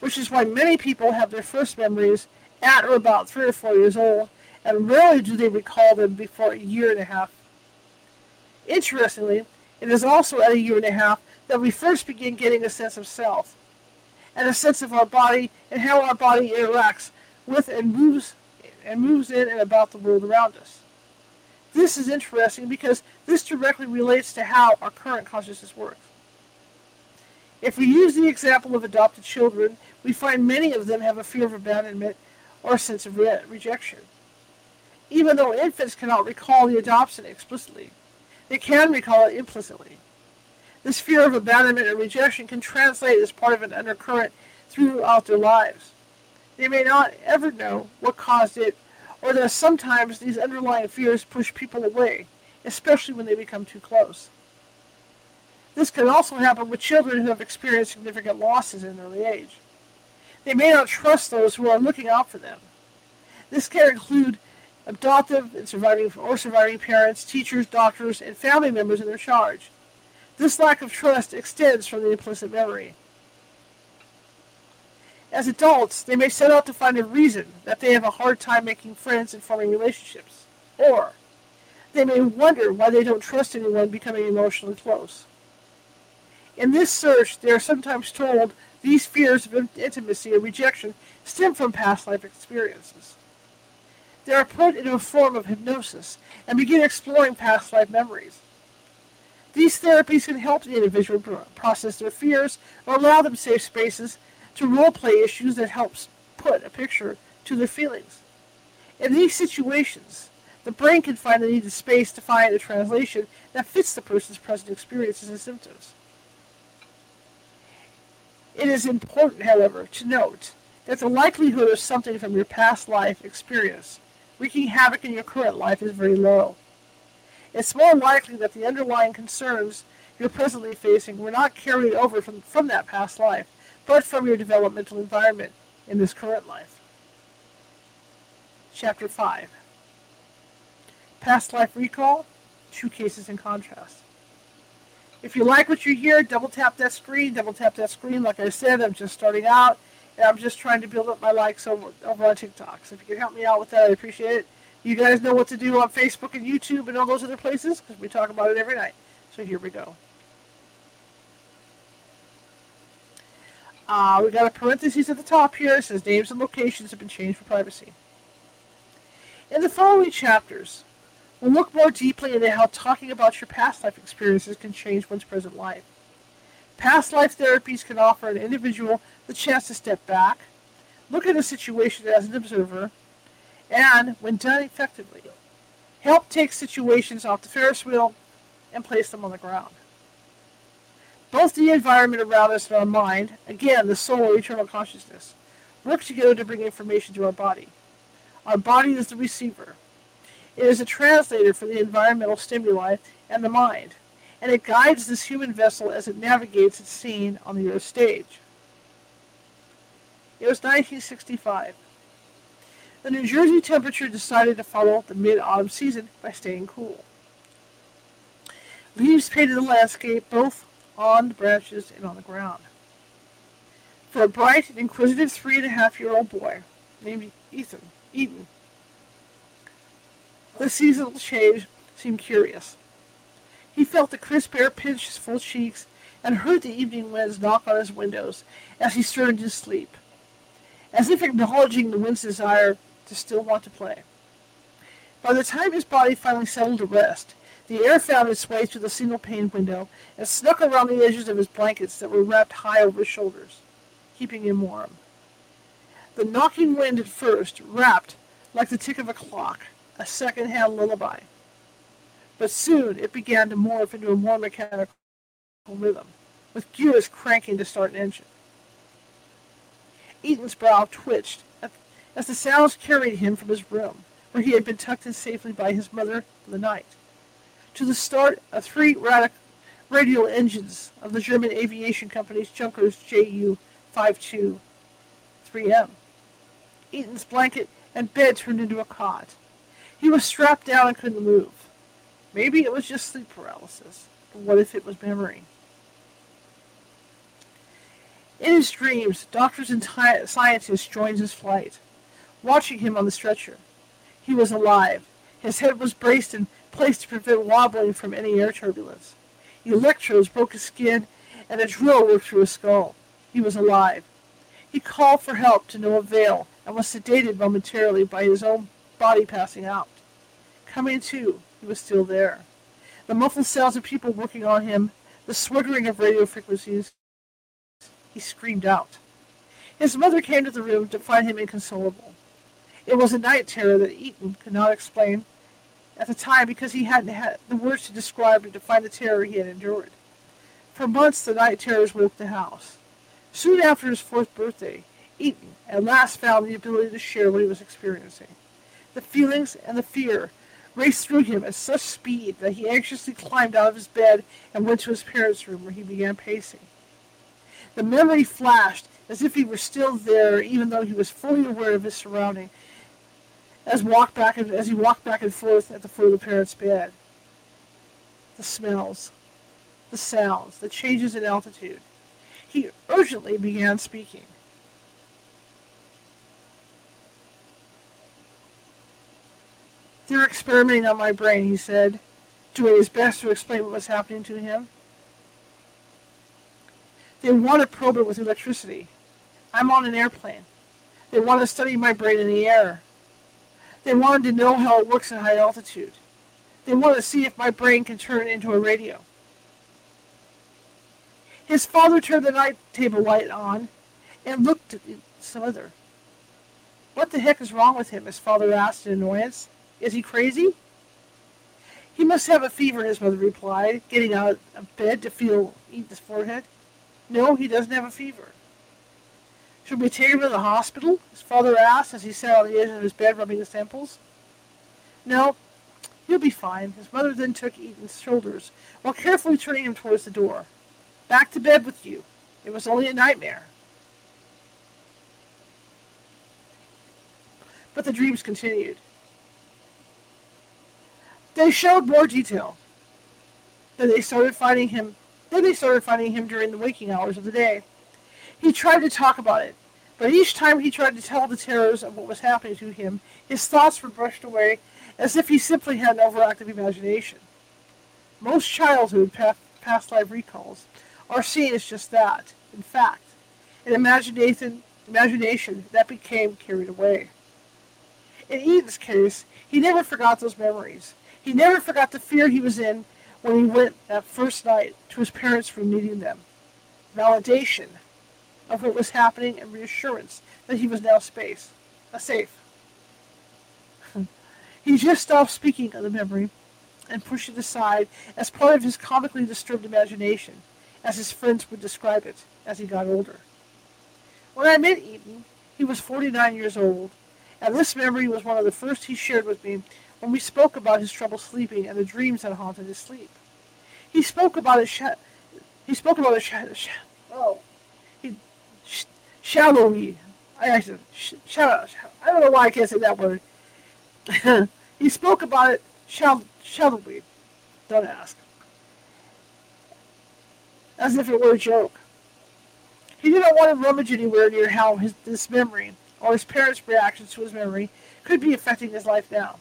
which is why many people have their first memories at or about three or four years old, and rarely do they recall them before a year and a half. Interestingly, it is also at a year and a half that we first begin getting a sense of self, and a sense of our body and how our body interacts with and moves and moves in and about the world around us. This is interesting because this directly relates to how our current consciousness works. If we use the example of adopted children, we find many of them have a fear of abandonment or a sense of re- rejection. Even though infants cannot recall the adoption explicitly, they can recall it implicitly. This fear of abandonment and rejection can translate as part of an undercurrent throughout their lives. They may not ever know what caused it, or that sometimes these underlying fears push people away, especially when they become too close. This can also happen with children who have experienced significant losses in early age. They may not trust those who are looking out for them. This can include adoptive and surviving or surviving parents, teachers, doctors, and family members in their charge. This lack of trust extends from the implicit memory. As adults, they may set out to find a reason that they have a hard time making friends and forming relationships. Or they may wonder why they don't trust anyone becoming emotionally close. In this search, they are sometimes told these fears of intimacy and rejection stem from past life experiences. They are put into a form of hypnosis and begin exploring past life memories. These therapies can help the individual process their fears or allow them safe spaces to role play issues that helps put a picture to their feelings. In these situations, the brain can find the needed space to find a translation that fits the person's present experiences and symptoms. It is important, however, to note that the likelihood of something from your past life experience wreaking havoc in your current life is very low. It's more likely that the underlying concerns you're presently facing were not carried over from, from that past life, but from your developmental environment in this current life. Chapter 5 Past Life Recall, Two Cases in Contrast. If you like what you hear, double tap that screen, double tap that screen. Like I said, I'm just starting out, and I'm just trying to build up my likes over, over on TikTok. So if you can help me out with that, I appreciate it. You guys know what to do on Facebook and YouTube and all those other places because we talk about it every night. So here we go. Uh, we got a parenthesis at the top here. It says names and locations have been changed for privacy. In the following chapters, we'll look more deeply into how talking about your past life experiences can change one's present life. Past life therapies can offer an individual the chance to step back, look at a situation as an observer, and, when done effectively, help take situations off the Ferris wheel and place them on the ground. Both the environment around us and our mind, again, the soul or eternal consciousness, work together to bring information to our body. Our body is the receiver. It is a translator for the environmental stimuli and the mind, and it guides this human vessel as it navigates its scene on the Earth stage. It was 1965. The New Jersey temperature decided to follow the mid-autumn season by staying cool. Leaves painted the landscape both on the branches and on the ground. For a bright and inquisitive three and a half year old boy named Ethan, Eden, the seasonal change seemed curious. He felt the crisp air pinch his full cheeks and heard the evening winds knock on his windows as he stirred into sleep, as if acknowledging the wind's desire to still want to play. By the time his body finally settled to rest, the air found its way through the single-pane window and snuck around the edges of his blankets that were wrapped high over his shoulders, keeping him warm. The knocking wind at first rapped like the tick of a clock, a second-hand lullaby. But soon it began to morph into a more mechanical rhythm, with gears cranking to start an engine. Eaton's brow twitched as the sounds carried him from his room, where he had been tucked in safely by his mother for the night to the start of three radial engines of the German aviation company's Junkers Ju-52-3M. Eaton's blanket and bed turned into a cot. He was strapped down and couldn't move. Maybe it was just sleep paralysis, but what if it was memory? In his dreams, doctors and scientists joined his flight, watching him on the stretcher. He was alive. His head was braced and placed to prevent wobbling from any air turbulence. Electrodes broke his skin, and a drill worked through his skull. He was alive. He called for help to no avail, and was sedated momentarily by his own body passing out. Coming to, he was still there. The muffled sounds of people working on him, the swiggering of radio frequencies. He screamed out. His mother came to the room to find him inconsolable. It was a night terror that Eaton could not explain at the time because he hadn't had the words to describe or define the terror he had endured. For months the night terrors woke the house. Soon after his fourth birthday, Eaton at last found the ability to share what he was experiencing. The feelings and the fear raced through him at such speed that he anxiously climbed out of his bed and went to his parents' room where he began pacing. The memory flashed as if he were still there even though he was fully aware of his surroundings as walk back and, as he walked back and forth at the foot of the parents' bed. The smells, the sounds, the changes in altitude. He urgently began speaking. They're experimenting on my brain, he said, doing his best to explain what was happening to him. They want to probe it with electricity. I'm on an airplane. They want to study my brain in the air. They wanted to know how it works at high altitude. They wanted to see if my brain can turn into a radio. His father turned the night table light on and looked at his mother. What the heck is wrong with him? His father asked in annoyance. Is he crazy? He must have a fever, his mother replied, getting out of bed to feel Ethan's forehead. No, he doesn't have a fever. Should we take him to the hospital? His father asked as he sat on the edge of his bed rubbing his temples. No, he'll be fine. His mother then took Ethan's shoulders while carefully turning him towards the door. Back to bed with you. It was only a nightmare. But the dreams continued. They showed more detail. Then they started finding him. Then they started finding him during the waking hours of the day. He tried to talk about it, but each time he tried to tell the terrors of what was happening to him, his thoughts were brushed away as if he simply had an overactive imagination. Most childhood past life recalls are seen as just that, in fact, an imagination, imagination that became carried away. In Eden's case, he never forgot those memories. He never forgot the fear he was in when he went that first night to his parents' room meeting them. Validation of what was happening and reassurance that he was now space, a safe. Hmm. he just stopped speaking of the memory and pushed it aside as part of his comically disturbed imagination, as his friends would describe it as he got older. When I met Eaton, he was 49 years old, and this memory was one of the first he shared with me when we spoke about his trouble sleeping and the dreams that haunted his sleep. He spoke about it. Sh- he spoke about it. Sh- sh- oh, shallowy. I actually sh- shallow. I don't know why I can't say that word. he spoke about it shall- shallowly. Don't ask. As if it were a joke. He didn't want to rummage anywhere near how his this memory or his parents' reactions to his memory could be affecting his life now.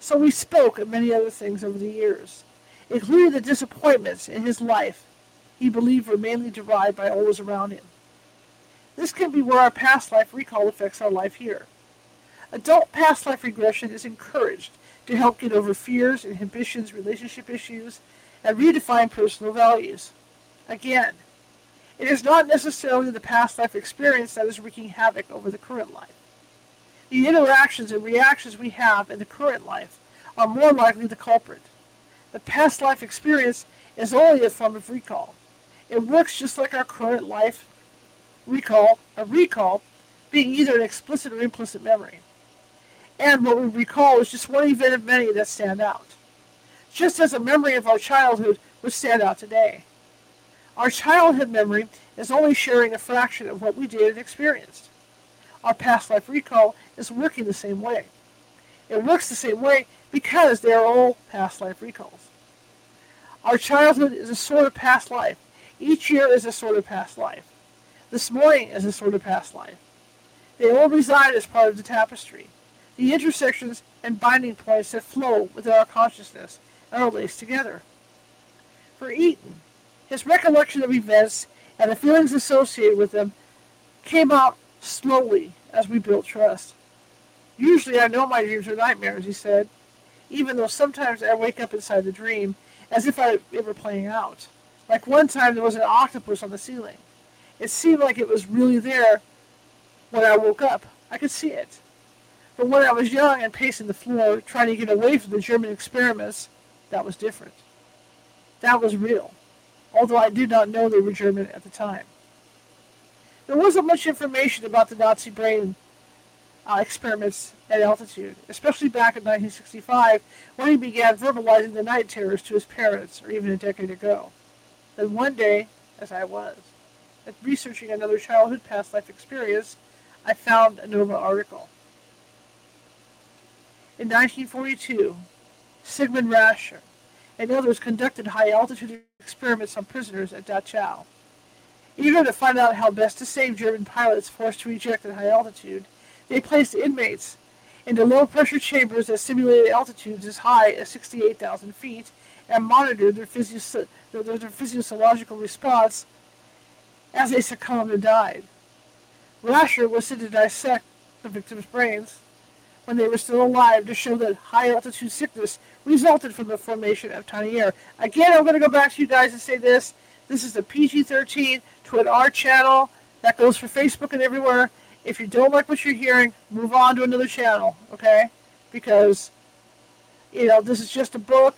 So we spoke of many other things over the years, including the disappointments in his life he believed were mainly derived by all those around him. This can be where our past life recall affects our life here. Adult past life regression is encouraged to help get over fears, inhibitions, relationship issues, and redefine personal values. Again, it is not necessarily the past life experience that is wreaking havoc over the current life. The interactions and reactions we have in the current life are more likely the culprit. The past life experience is only a form of recall. It works just like our current life recall, a recall being either an explicit or implicit memory. And what we recall is just one event of many that stand out. Just as a memory of our childhood would stand out today. Our childhood memory is only sharing a fraction of what we did and experienced. Our past life recall is working the same way. It works the same way because they are all past life recalls. Our childhood is a sort of past life. Each year is a sort of past life. This morning is a sort of past life. They all reside as part of the tapestry, the intersections and binding points that flow within our consciousness and are laced together. For Eaton, his recollection of events and the feelings associated with them came out slowly as we built trust. Usually I know my dreams are nightmares, he said, even though sometimes I wake up inside the dream as if I, it were playing out. Like one time there was an octopus on the ceiling. It seemed like it was really there when I woke up. I could see it. But when I was young and pacing the floor, trying to get away from the German experiments, that was different. That was real, although I did not know they were German at the time. There wasn't much information about the Nazi brain uh, experiments at altitude, especially back in 1965 when he began verbalizing the night terrors to his parents, or even a decade ago. Then one day, as I was, researching another childhood past life experience, I found a Nova article. In 1942, Sigmund Rascher and others conducted high-altitude experiments on prisoners at Dachau. Eager to find out how best to save German pilots forced to eject at high altitude, they placed inmates into low-pressure chambers that simulated altitudes as high as 68,000 feet and monitored their, physio- their, their physiological response as they succumbed and died. Rascher was sent to dissect the victims' brains when they were still alive to show that high-altitude sickness resulted from the formation of tiny air. Again, I'm going to go back to you guys and say this. This is the PG-13 Twit R channel. That goes for Facebook and everywhere. If you don't like what you're hearing, move on to another channel, okay? Because, you know, this is just a book.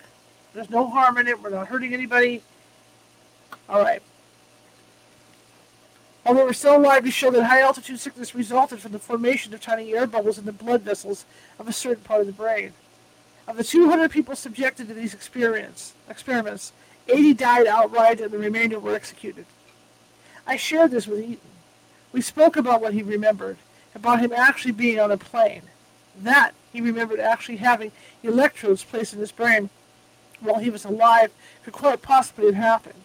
There's no harm in it. We're not hurting anybody. All right. Although we're still alive, we show that high altitude sickness resulted from the formation of tiny air bubbles in the blood vessels of a certain part of the brain. Of the 200 people subjected to these experiments, 80 died outright and the remainder were executed. I shared this with Eaton. We spoke about what he remembered, about him actually being on a plane. That he remembered actually having electrodes placed in his brain while he was alive could quite possibly have happened,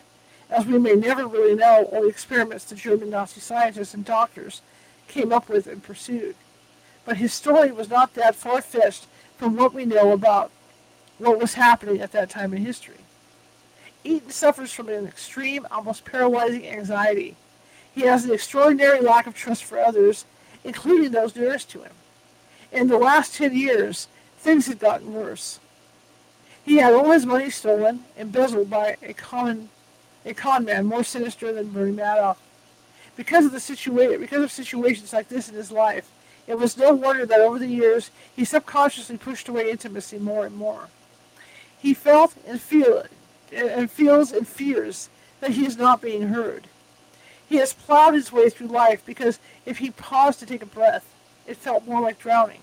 as we may never really know all the experiments the German Nazi scientists and doctors came up with and pursued. But his story was not that far-fetched from what we know about what was happening at that time in history. Eaton suffers from an extreme, almost paralyzing anxiety. He has an extraordinary lack of trust for others, including those nearest to him. In the last 10 years, things had gotten worse. He had all his money stolen, embezzled by a common a con man more sinister than Bernie Madoff. Because of the situation, because of situations like this in his life, it was no wonder that over the years he subconsciously pushed away intimacy more and more. He felt and feel and feels and fears that he is not being heard. He has plowed his way through life because if he paused to take a breath, it felt more like drowning.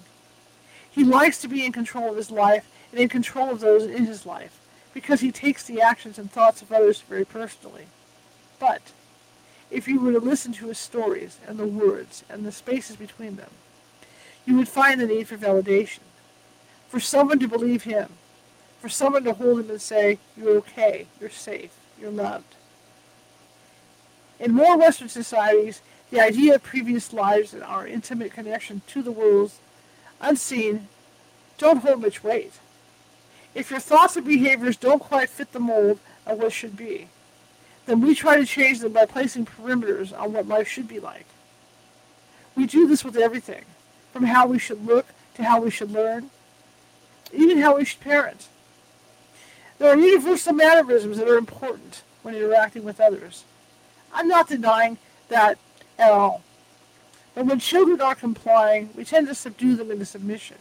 He likes to be in control of his life and in control of those in his life because he takes the actions and thoughts of others very personally. But if you were to listen to his stories and the words and the spaces between them, you would find the need for validation, for someone to believe him, for someone to hold him and say, you're okay, you're safe, you're loved. In more Western societies, the idea of previous lives and our intimate connection to the worlds unseen don't hold much weight. If your thoughts and behaviors don't quite fit the mold of what should be, then we try to change them by placing perimeters on what life should be like. We do this with everything, from how we should look to how we should learn, even how we should parent. There are universal mannerisms that are important when interacting with others. I'm not denying that at all. But when children are complying, we tend to subdue them into submission,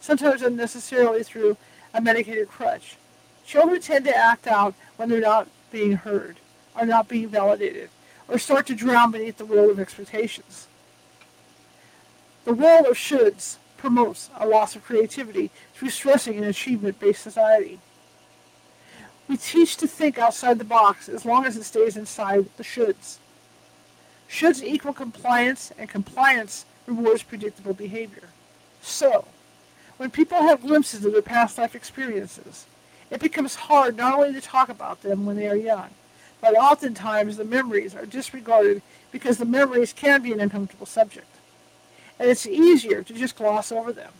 sometimes unnecessarily through a medicated crutch. Children tend to act out when they're not being heard, are not being validated, or start to drown beneath the world of expectations. The world of shoulds promotes a loss of creativity through stressing an achievement-based society. We teach to think outside the box as long as it stays inside the shoulds. Shoulds equal compliance, and compliance rewards predictable behavior. So, when people have glimpses of their past life experiences, it becomes hard not only to talk about them when they are young, but oftentimes the memories are disregarded because the memories can be an uncomfortable subject. And it's easier to just gloss over them.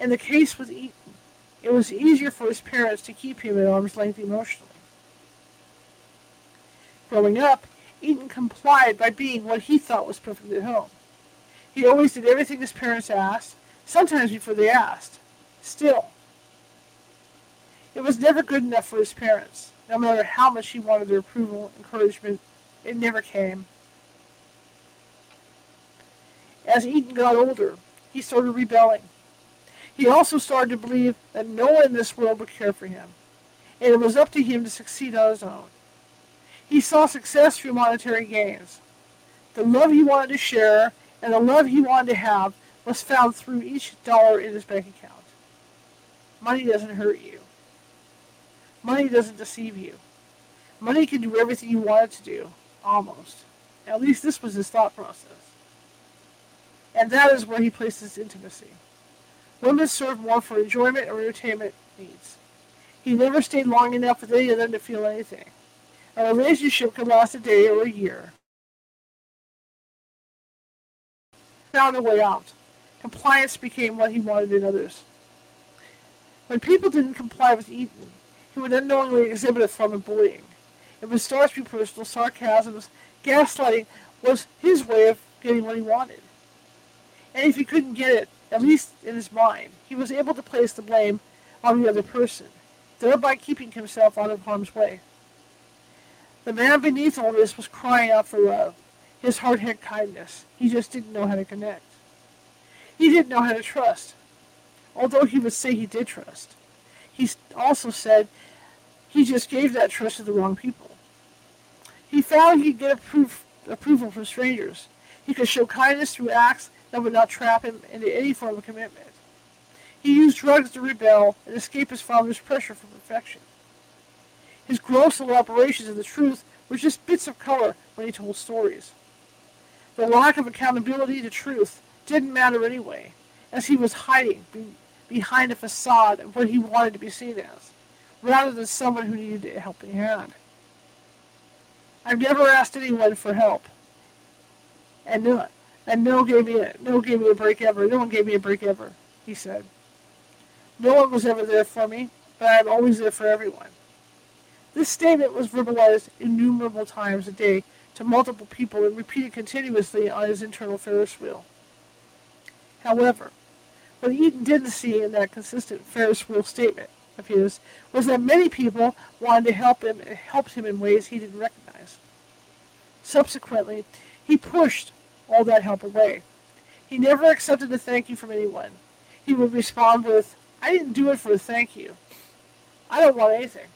In the case with Eaton, it was easier for his parents to keep him at arm's length emotionally. Growing up, Eaton complied by being what he thought was perfect at home. He always did everything his parents asked, sometimes before they asked. Still, it was never good enough for his parents. No matter how much he wanted their approval, encouragement, it never came. As Eaton got older, he started rebelling. He also started to believe that no one in this world would care for him, and it was up to him to succeed on his own. He saw success through monetary gains. The love he wanted to share and the love he wanted to have was found through each dollar in his bank account. Money doesn't hurt you. Money doesn't deceive you. Money can do everything you want it to do, almost. At least this was his thought process. And that is where he placed his intimacy. Women serve more for enjoyment or entertainment needs. He never stayed long enough with any of them to feel anything. A relationship could last a day or a year. Found a way out. Compliance became what he wanted in others. When people didn't comply with Eaton, he would unknowingly exhibit a form of bullying. It start through personal sarcasms. Gaslighting was his way of getting what he wanted. And if he couldn't get it, at least in his mind, he was able to place the blame on the other person, thereby keeping himself out of harm's way. The man beneath all this was crying out for love. His heart had kindness. He just didn't know how to connect. He didn't know how to trust, although he would say he did trust. He also said he just gave that trust to the wrong people. He found he could get approval from strangers. He could show kindness through acts that would not trap him into any form of commitment. He used drugs to rebel and escape his father's pressure for perfection. His gross elaborations of the truth were just bits of color when he told stories. The lack of accountability to truth didn't matter anyway, as he was hiding be- behind a facade of what he wanted to be seen as, rather than someone who needed a helping hand. I've never asked anyone for help, and no, and no gave me a, no gave me a break ever. No one gave me a break ever, he said. No one was ever there for me, but I am always there for everyone. This statement was verbalized innumerable times a day to multiple people and repeated continuously on his internal Ferris wheel. However, what Eaton didn't see in that consistent Ferris wheel statement of his was that many people wanted to help him and helped him in ways he didn't recognize. Subsequently, he pushed all that help away. He never accepted a thank you from anyone. He would respond with, I didn't do it for a thank you. I don't want anything.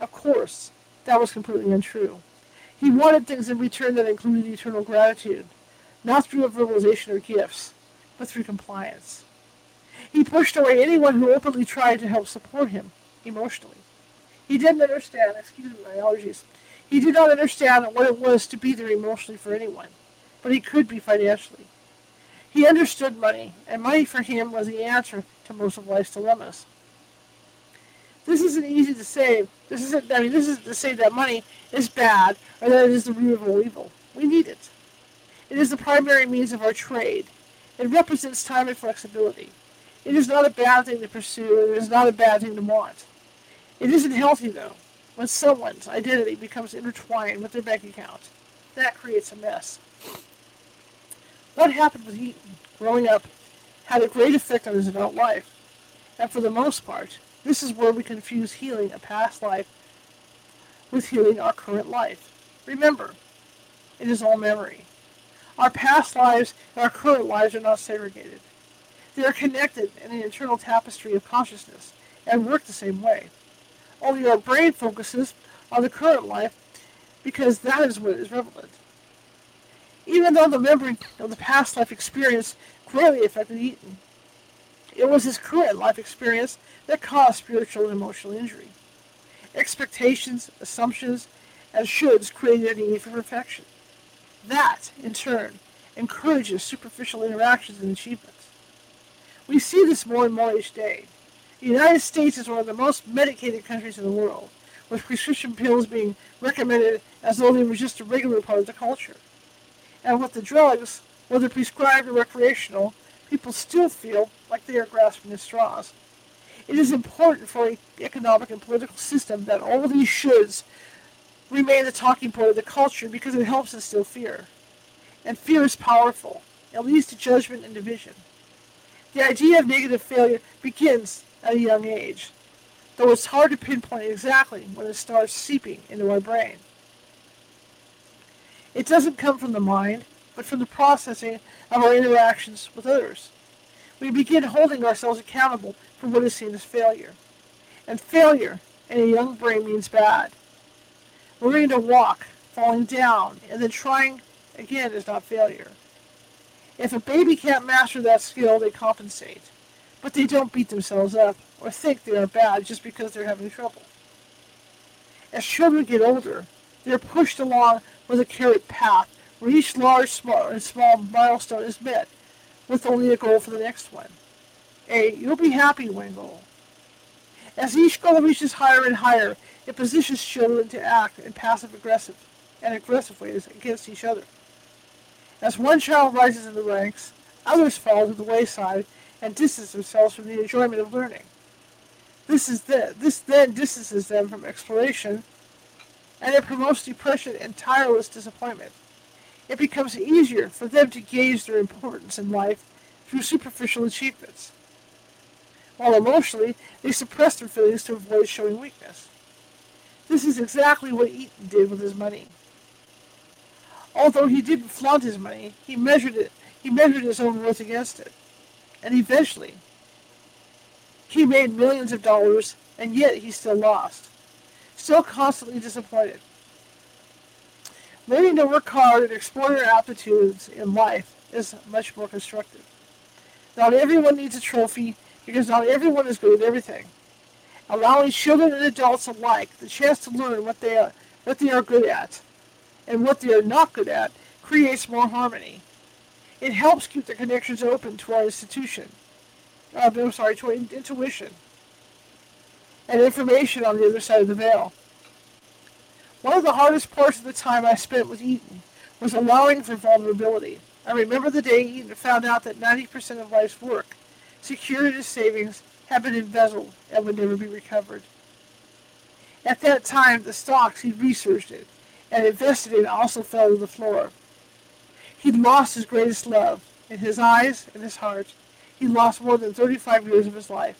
Of course, that was completely untrue. He wanted things in return that included eternal gratitude, not through a verbalization or gifts, but through compliance. He pushed away anyone who openly tried to help support him emotionally. He didn't understand, excuse my allergies, he did not understand what it was to be there emotionally for anyone, but he could be financially. He understood money, and money for him was the answer to most of life's dilemmas. This isn't easy to say. This isn't. I mean, this isn't to say that money is bad or that it is the root of all evil. We need it. It is the primary means of our trade. It represents time and flexibility. It is not a bad thing to pursue, and it is not a bad thing to want. It isn't healthy, though when someone's identity becomes intertwined with their bank account. That creates a mess. What happened with Eaton growing up had a great effect on his adult life. And for the most part, this is where we confuse healing a past life with healing our current life. Remember, it is all memory. Our past lives and our current lives are not segregated. They are connected in an internal tapestry of consciousness and work the same way. Only our brain focuses on the current life because that is what is relevant. Even though the memory of the past life experience greatly affected Eaton, it was his current life experience that caused spiritual and emotional injury. Expectations, assumptions, and shoulds created a need for perfection. That, in turn, encourages superficial interactions and achievements. We see this more and more each day. The United States is one of the most medicated countries in the world, with prescription pills being recommended as though they were just a regular part of the culture. And with the drugs, whether prescribed or recreational, people still feel like they are grasping at straws. It is important for the economic and political system that all these shoulds remain the talking point of the culture because it helps instill fear. And fear is powerful. It leads to judgment and division. The idea of negative failure begins at a young age, though it's hard to pinpoint exactly when it starts seeping into our brain. It doesn't come from the mind, but from the processing of our interactions with others. We begin holding ourselves accountable for what is seen as failure. And failure in a young brain means bad. Learning to walk, falling down, and then trying again is not failure. If a baby can't master that skill, they compensate but they don't beat themselves up or think they are bad just because they're having trouble. As children get older, they are pushed along with a carrot path where each large small, and small milestone is met with only a goal for the next one. A you'll be happy when goal. As each goal reaches higher and higher, it positions children to act in passive aggressive and aggressive ways against each other. As one child rises in the ranks, others fall to the wayside and distance themselves from the enjoyment of learning. This is the, this then distances them from exploration, and it promotes depression and tireless disappointment. It becomes easier for them to gauge their importance in life through superficial achievements, while emotionally they suppress their feelings to avoid showing weakness. This is exactly what Eaton did with his money. Although he didn't flaunt his money, he measured it. He measured his own worth against it. And eventually, he made millions of dollars, and yet he still lost. Still constantly disappointed. Learning to work hard and explore your aptitudes in life is much more constructive. Not everyone needs a trophy because not everyone is good at everything. Allowing children and adults alike the chance to learn what they are, what they are good at and what they are not good at creates more harmony. It helps keep the connections open to our institution. Uh, I'm sorry, to intuition. And information on the other side of the veil. One of the hardest parts of the time I spent with Eaton was allowing for vulnerability. I remember the day Eaton found out that 90% of life's work, secured his savings, had been embezzled and would never be recovered. At that time, the stocks he'd researched it and invested in also fell to the floor. He'd lost his greatest love. In his eyes and his heart, he lost more than 35 years of his life.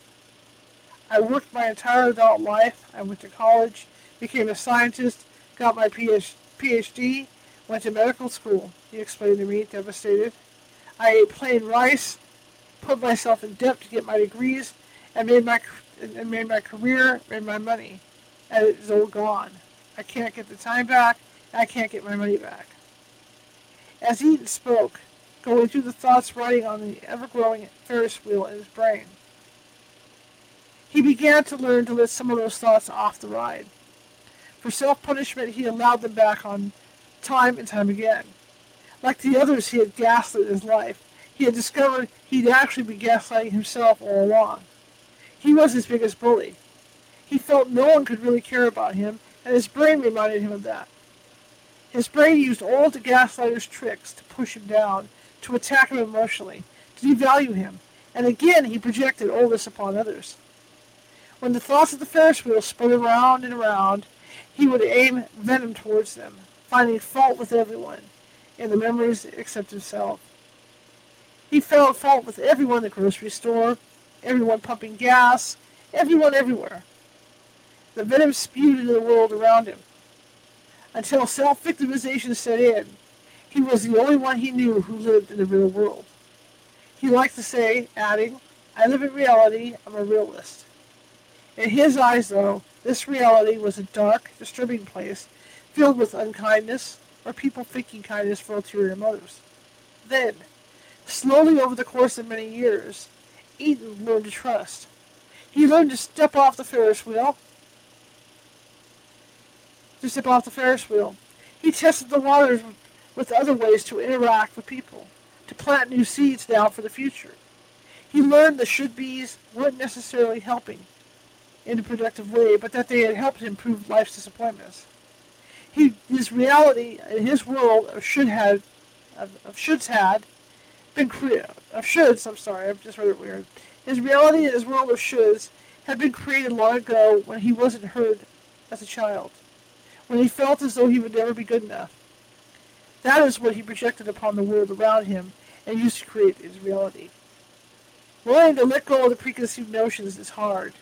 I worked my entire adult life. I went to college, became a scientist, got my PhD, went to medical school, he explained to me, devastated. I ate plain rice, put myself in debt to get my degrees, and made my and made my career, made my money, and it's all gone. I can't get the time back. I can't get my money back. As Eaton spoke, going through the thoughts riding on the ever-growing Ferris wheel in his brain, he began to learn to let some of those thoughts off the ride. For self-punishment, he allowed them back on time and time again. Like the others he had gaslit his life, he had discovered he'd actually been gaslighting himself all along. He was his biggest bully. He felt no one could really care about him, and his brain reminded him of that. His brain used all the gaslighter's tricks to push him down, to attack him emotionally, to devalue him, and again he projected all this upon others. When the thoughts of the Ferris wheel spun around and around, he would aim venom towards them, finding fault with everyone, in the memories except himself. He found fault with everyone in the grocery store, everyone pumping gas, everyone everywhere. The venom spewed into the world around him. Until self-victimization set in, he was the only one he knew who lived in the real world. He liked to say, adding, I live in reality, I'm a realist. In his eyes, though, this reality was a dark, disturbing place filled with unkindness or people thinking kindness for ulterior motives. Then, slowly over the course of many years, Eaton learned to trust. He learned to step off the Ferris wheel to step off the Ferris wheel. He tested the waters with other ways to interact with people, to plant new seeds now for the future. He learned the should-bes weren't necessarily helping in a productive way, but that they had helped improve life's disappointments. He, his reality, and his world of should had, of, of shoulds had, been created. Of shoulds, I'm sorry, I've just read it weird. His reality and his world of shoulds had been created long ago when he wasn't heard as a child when he felt as though he would never be good enough. That is what he projected upon the world around him and used to create his reality. Learning to let go of the preconceived notions is hard.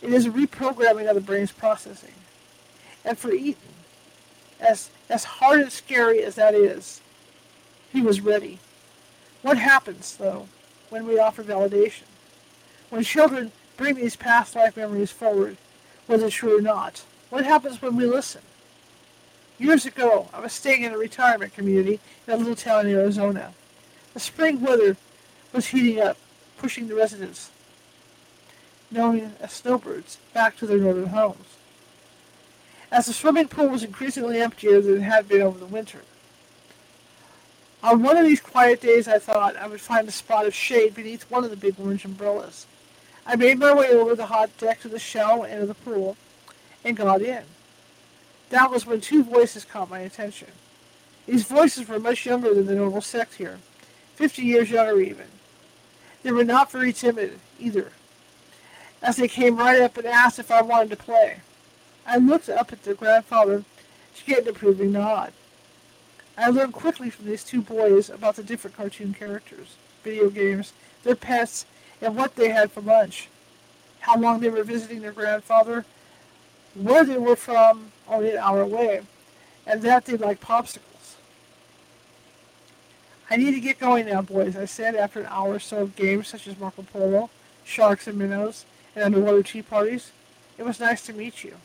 It is a reprogramming of the brain's processing. And for Eaton, as, as hard and scary as that is, he was ready. What happens, though, when we offer validation? When children bring these past life memories forward, whether true or not, what happens when we listen? Years ago, I was staying in a retirement community in a little town in Arizona. The spring weather was heating up, pushing the residents, known as snowbirds, back to their northern homes. As the swimming pool was increasingly emptier than it had been over the winter. On one of these quiet days, I thought I would find a spot of shade beneath one of the big orange umbrellas. I made my way over the hot deck to the shallow end of the pool and got in. That was when two voices caught my attention. These voices were much younger than the normal sect here, fifty years younger even. They were not very timid, either, as they came right up and asked if I wanted to play. I looked up at their grandfather to get an approving nod. I learned quickly from these two boys about the different cartoon characters, video games, their pets, and what they had for lunch, how long they were visiting their grandfather, where they were from, only an hour away, and that they like popsicles. I need to get going now, boys, I said after an hour or so of games such as Marco Polo, Sharks and Minnows, and underwater tea parties. It was nice to meet you.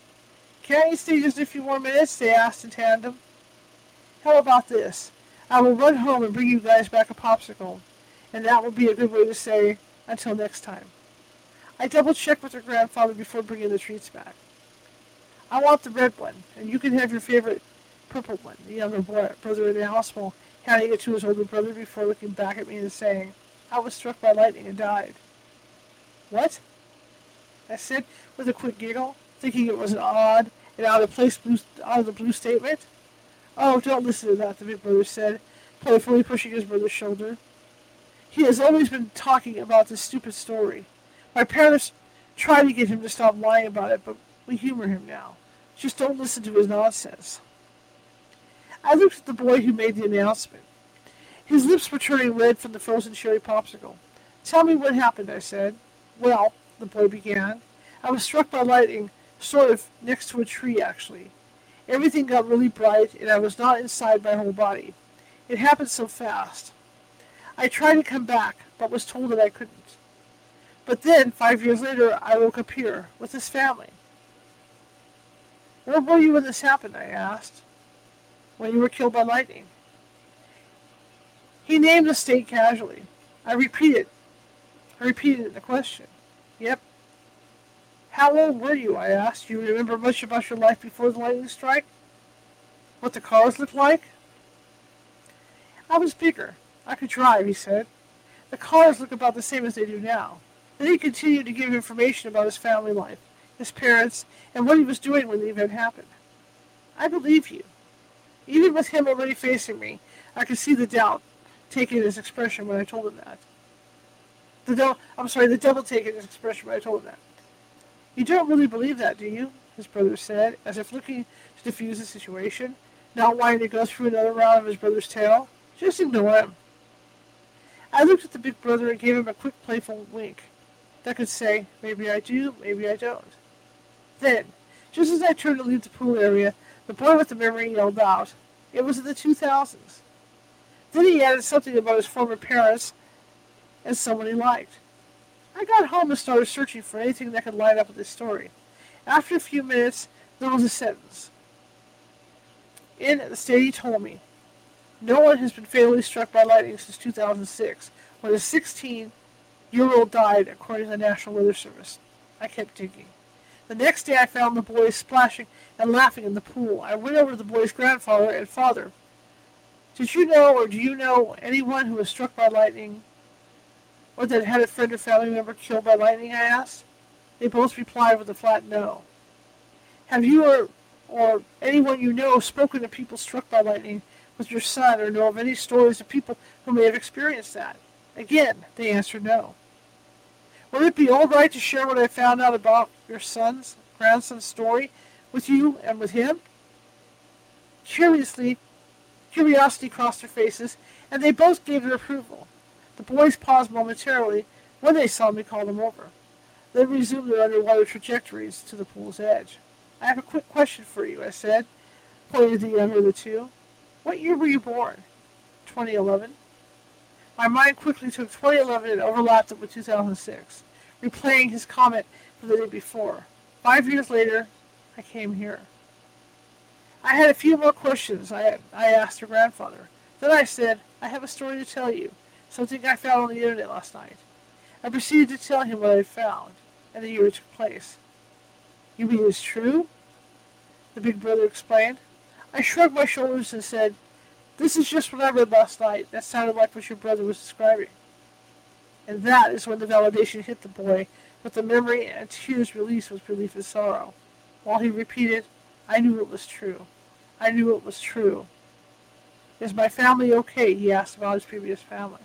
Can't you stay just a few more minutes? They asked in tandem. How about this? I will run home and bring you guys back a popsicle, and that will be a good way to say until next time. I double-checked with her grandfather before bringing the treats back. I want the red one, and you can have your favorite purple one. The younger boy, brother in the hospital handing it to his older brother before looking back at me and saying, I was struck by lightning and died. What? I said with a quick giggle, thinking it was an odd and out of place blue, out of the blue statement. Oh, don't listen to that, the big brother said, playfully pushing his brother's shoulder. He has always been talking about this stupid story. My parents Try to get him to stop lying about it, but we humor him now. Just don't listen to his nonsense. I looked at the boy who made the announcement. His lips were turning red from the frozen cherry popsicle. Tell me what happened, I said. Well, the boy began, I was struck by lightning, sort of next to a tree, actually. Everything got really bright, and I was not inside my whole body. It happened so fast. I tried to come back, but was told that I couldn't. But then, five years later, I woke up here, with his family. Where were you when this happened? I asked. When you were killed by lightning. He named the state casually. I repeated. I repeated the question. Yep. How old were you? I asked. You remember much about your life before the lightning strike? What the cars looked like? I was bigger. I could drive, he said. The cars look about the same as they do now. Then he continued to give information about his family life, his parents, and what he was doing when the event happened. I believe you. Even with him already facing me, I could see the doubt taking his expression when I told him that. The do- I'm sorry, the devil taking his expression when I told him that. You don't really believe that, do you? His brother said, as if looking to defuse the situation, not wanting to go through another round of his brother's tale. Just ignore him. I looked at the big brother and gave him a quick, playful wink that could say, maybe I do, maybe I don't. Then, just as I turned to leave the pool area, the boy with the memory yelled out, it was in the 2000s. Then he added something about his former parents and someone he liked. I got home and started searching for anything that could line up with this story. After a few minutes, there was a sentence. In the state he told me, no one has been fatally struck by lightning since 2006, when a 16-year-old died, according to the National Weather Service. I kept digging. The next day I found the boys splashing and laughing in the pool. I went over to the boy's grandfather and father. Did you know or do you know anyone who was struck by lightning or that had a friend or family member killed by lightning, I asked. They both replied with a flat no. Have you or, or anyone you know spoken to people struck by lightning with your son or know of any stories of people who may have experienced that? Again, they answered no. Would it be all right to share what I found out about your son's, grandson's story with you and with him? Curiously, curiosity crossed their faces, and they both gave their approval. The boys paused momentarily when they saw me call them over. They resumed their underwater trajectories to the pool's edge. I have a quick question for you, I said, pointing to the younger of the two. What year were you born? 2011. My mind quickly took 2011 and overlapped it with 2006, replaying his comment from the day before. Five years later, I came here. I had a few more questions I, I asked her grandfather. Then I said, I have a story to tell you. Something I found on the internet last night. I proceeded to tell him what I had found, and the year it took place. You mean it's true? The big brother explained. I shrugged my shoulders and said, This is just what I read last night. That sounded like what your brother was describing. And that is when the validation hit the boy, with the memory and tears released with relief and sorrow. While he repeated, I knew it was true. I knew it was true. Is my family okay? He asked about his previous family.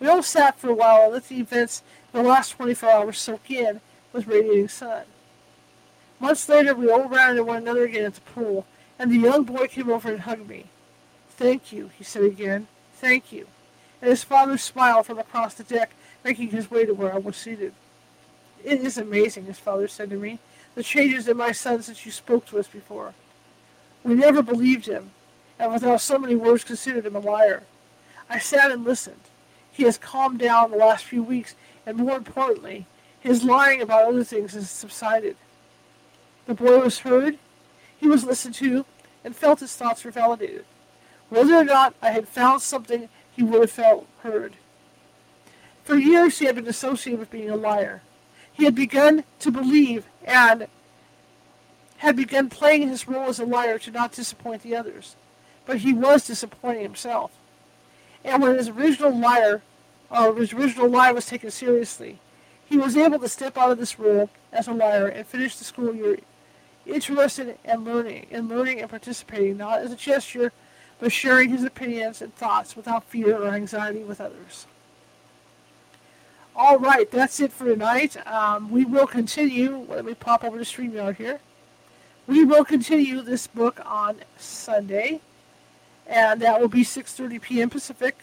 We all sat for a while and let the events of the last 24 hours soak in with radiating sun. Months later, we all ran into one another again at the pool, and the young boy came over and hugged me. Thank you, he said again. Thank you. And his father smiled from across the deck, making his way to where I was seated. It is amazing, his father said to me, the changes in my son since you spoke to us before. We never believed him, and without so many words considered him a liar. I sat and listened. He has calmed down the last few weeks, and more importantly, his lying about other things has subsided. The boy was heard, he was listened to, and felt his thoughts were validated. Whether or not I had found something, he would have felt heard. For years he had been associated with being a liar. He had begun to believe and had begun playing his role as a liar to not disappoint the others. But he was disappointing himself. And when his original liar, or his original lie was taken seriously, he was able to step out of this role as a liar and finish the school year interested in learning, in learning and participating, not as a gesture, but sharing his opinions and thoughts without fear or anxiety with others. All right, that's it for tonight. Um, we will continue. Let me pop over to StreamYard here. We will continue this book on Sunday, and that will be 6:30 p.m. Pacific,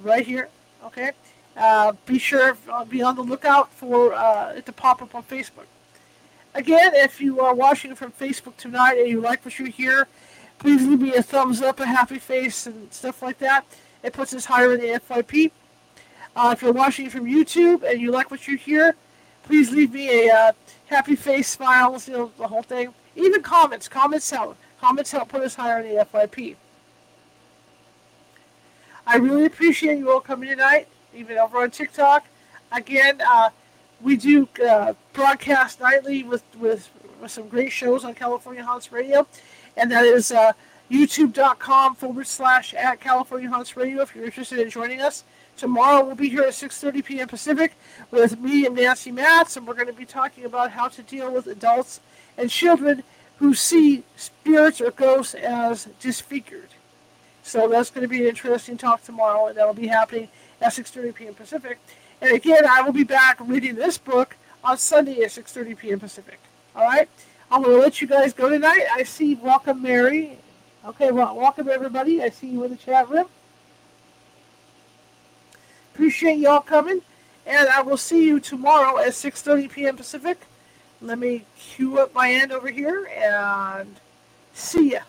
right here. Okay. Uh, be sure uh, be on the lookout for uh, it to pop up on Facebook. Again, if you are watching from Facebook tonight and you like what you hear, please leave me a thumbs up, a happy face, and stuff like that. It puts us higher in the FYP. Uh, if you're watching from YouTube and you like what you hear, please leave me a uh, happy face, smiles, you know, the whole thing. Even comments. Comments help. Comments help put us higher in the FYP. I really appreciate you all coming tonight, even over on TikTok. Again, uh, we do uh, broadcast nightly with, with, with some great shows on California Haunts Radio, and that is uh, youtube.com forward slash at California Haunts Radio if you're interested in joining us. Tomorrow we'll be here at 6.30 p.m. Pacific with me and Nancy Matz, and we're going to be talking about how to deal with adults and children who see spirits or ghosts as disfigured. So that's going to be an interesting talk tomorrow, and that'll be happening at 6.30 p.m. Pacific. And again, I will be back reading this book on Sunday at 6.30 p.m. Pacific. All right? I'm going to let you guys go tonight. I see Welcome Mary. Okay, well, welcome everybody. I see you in the chat room. Appreciate y'all coming, and I will see you tomorrow at 6:30 p.m. Pacific. Let me cue up my end over here and see ya.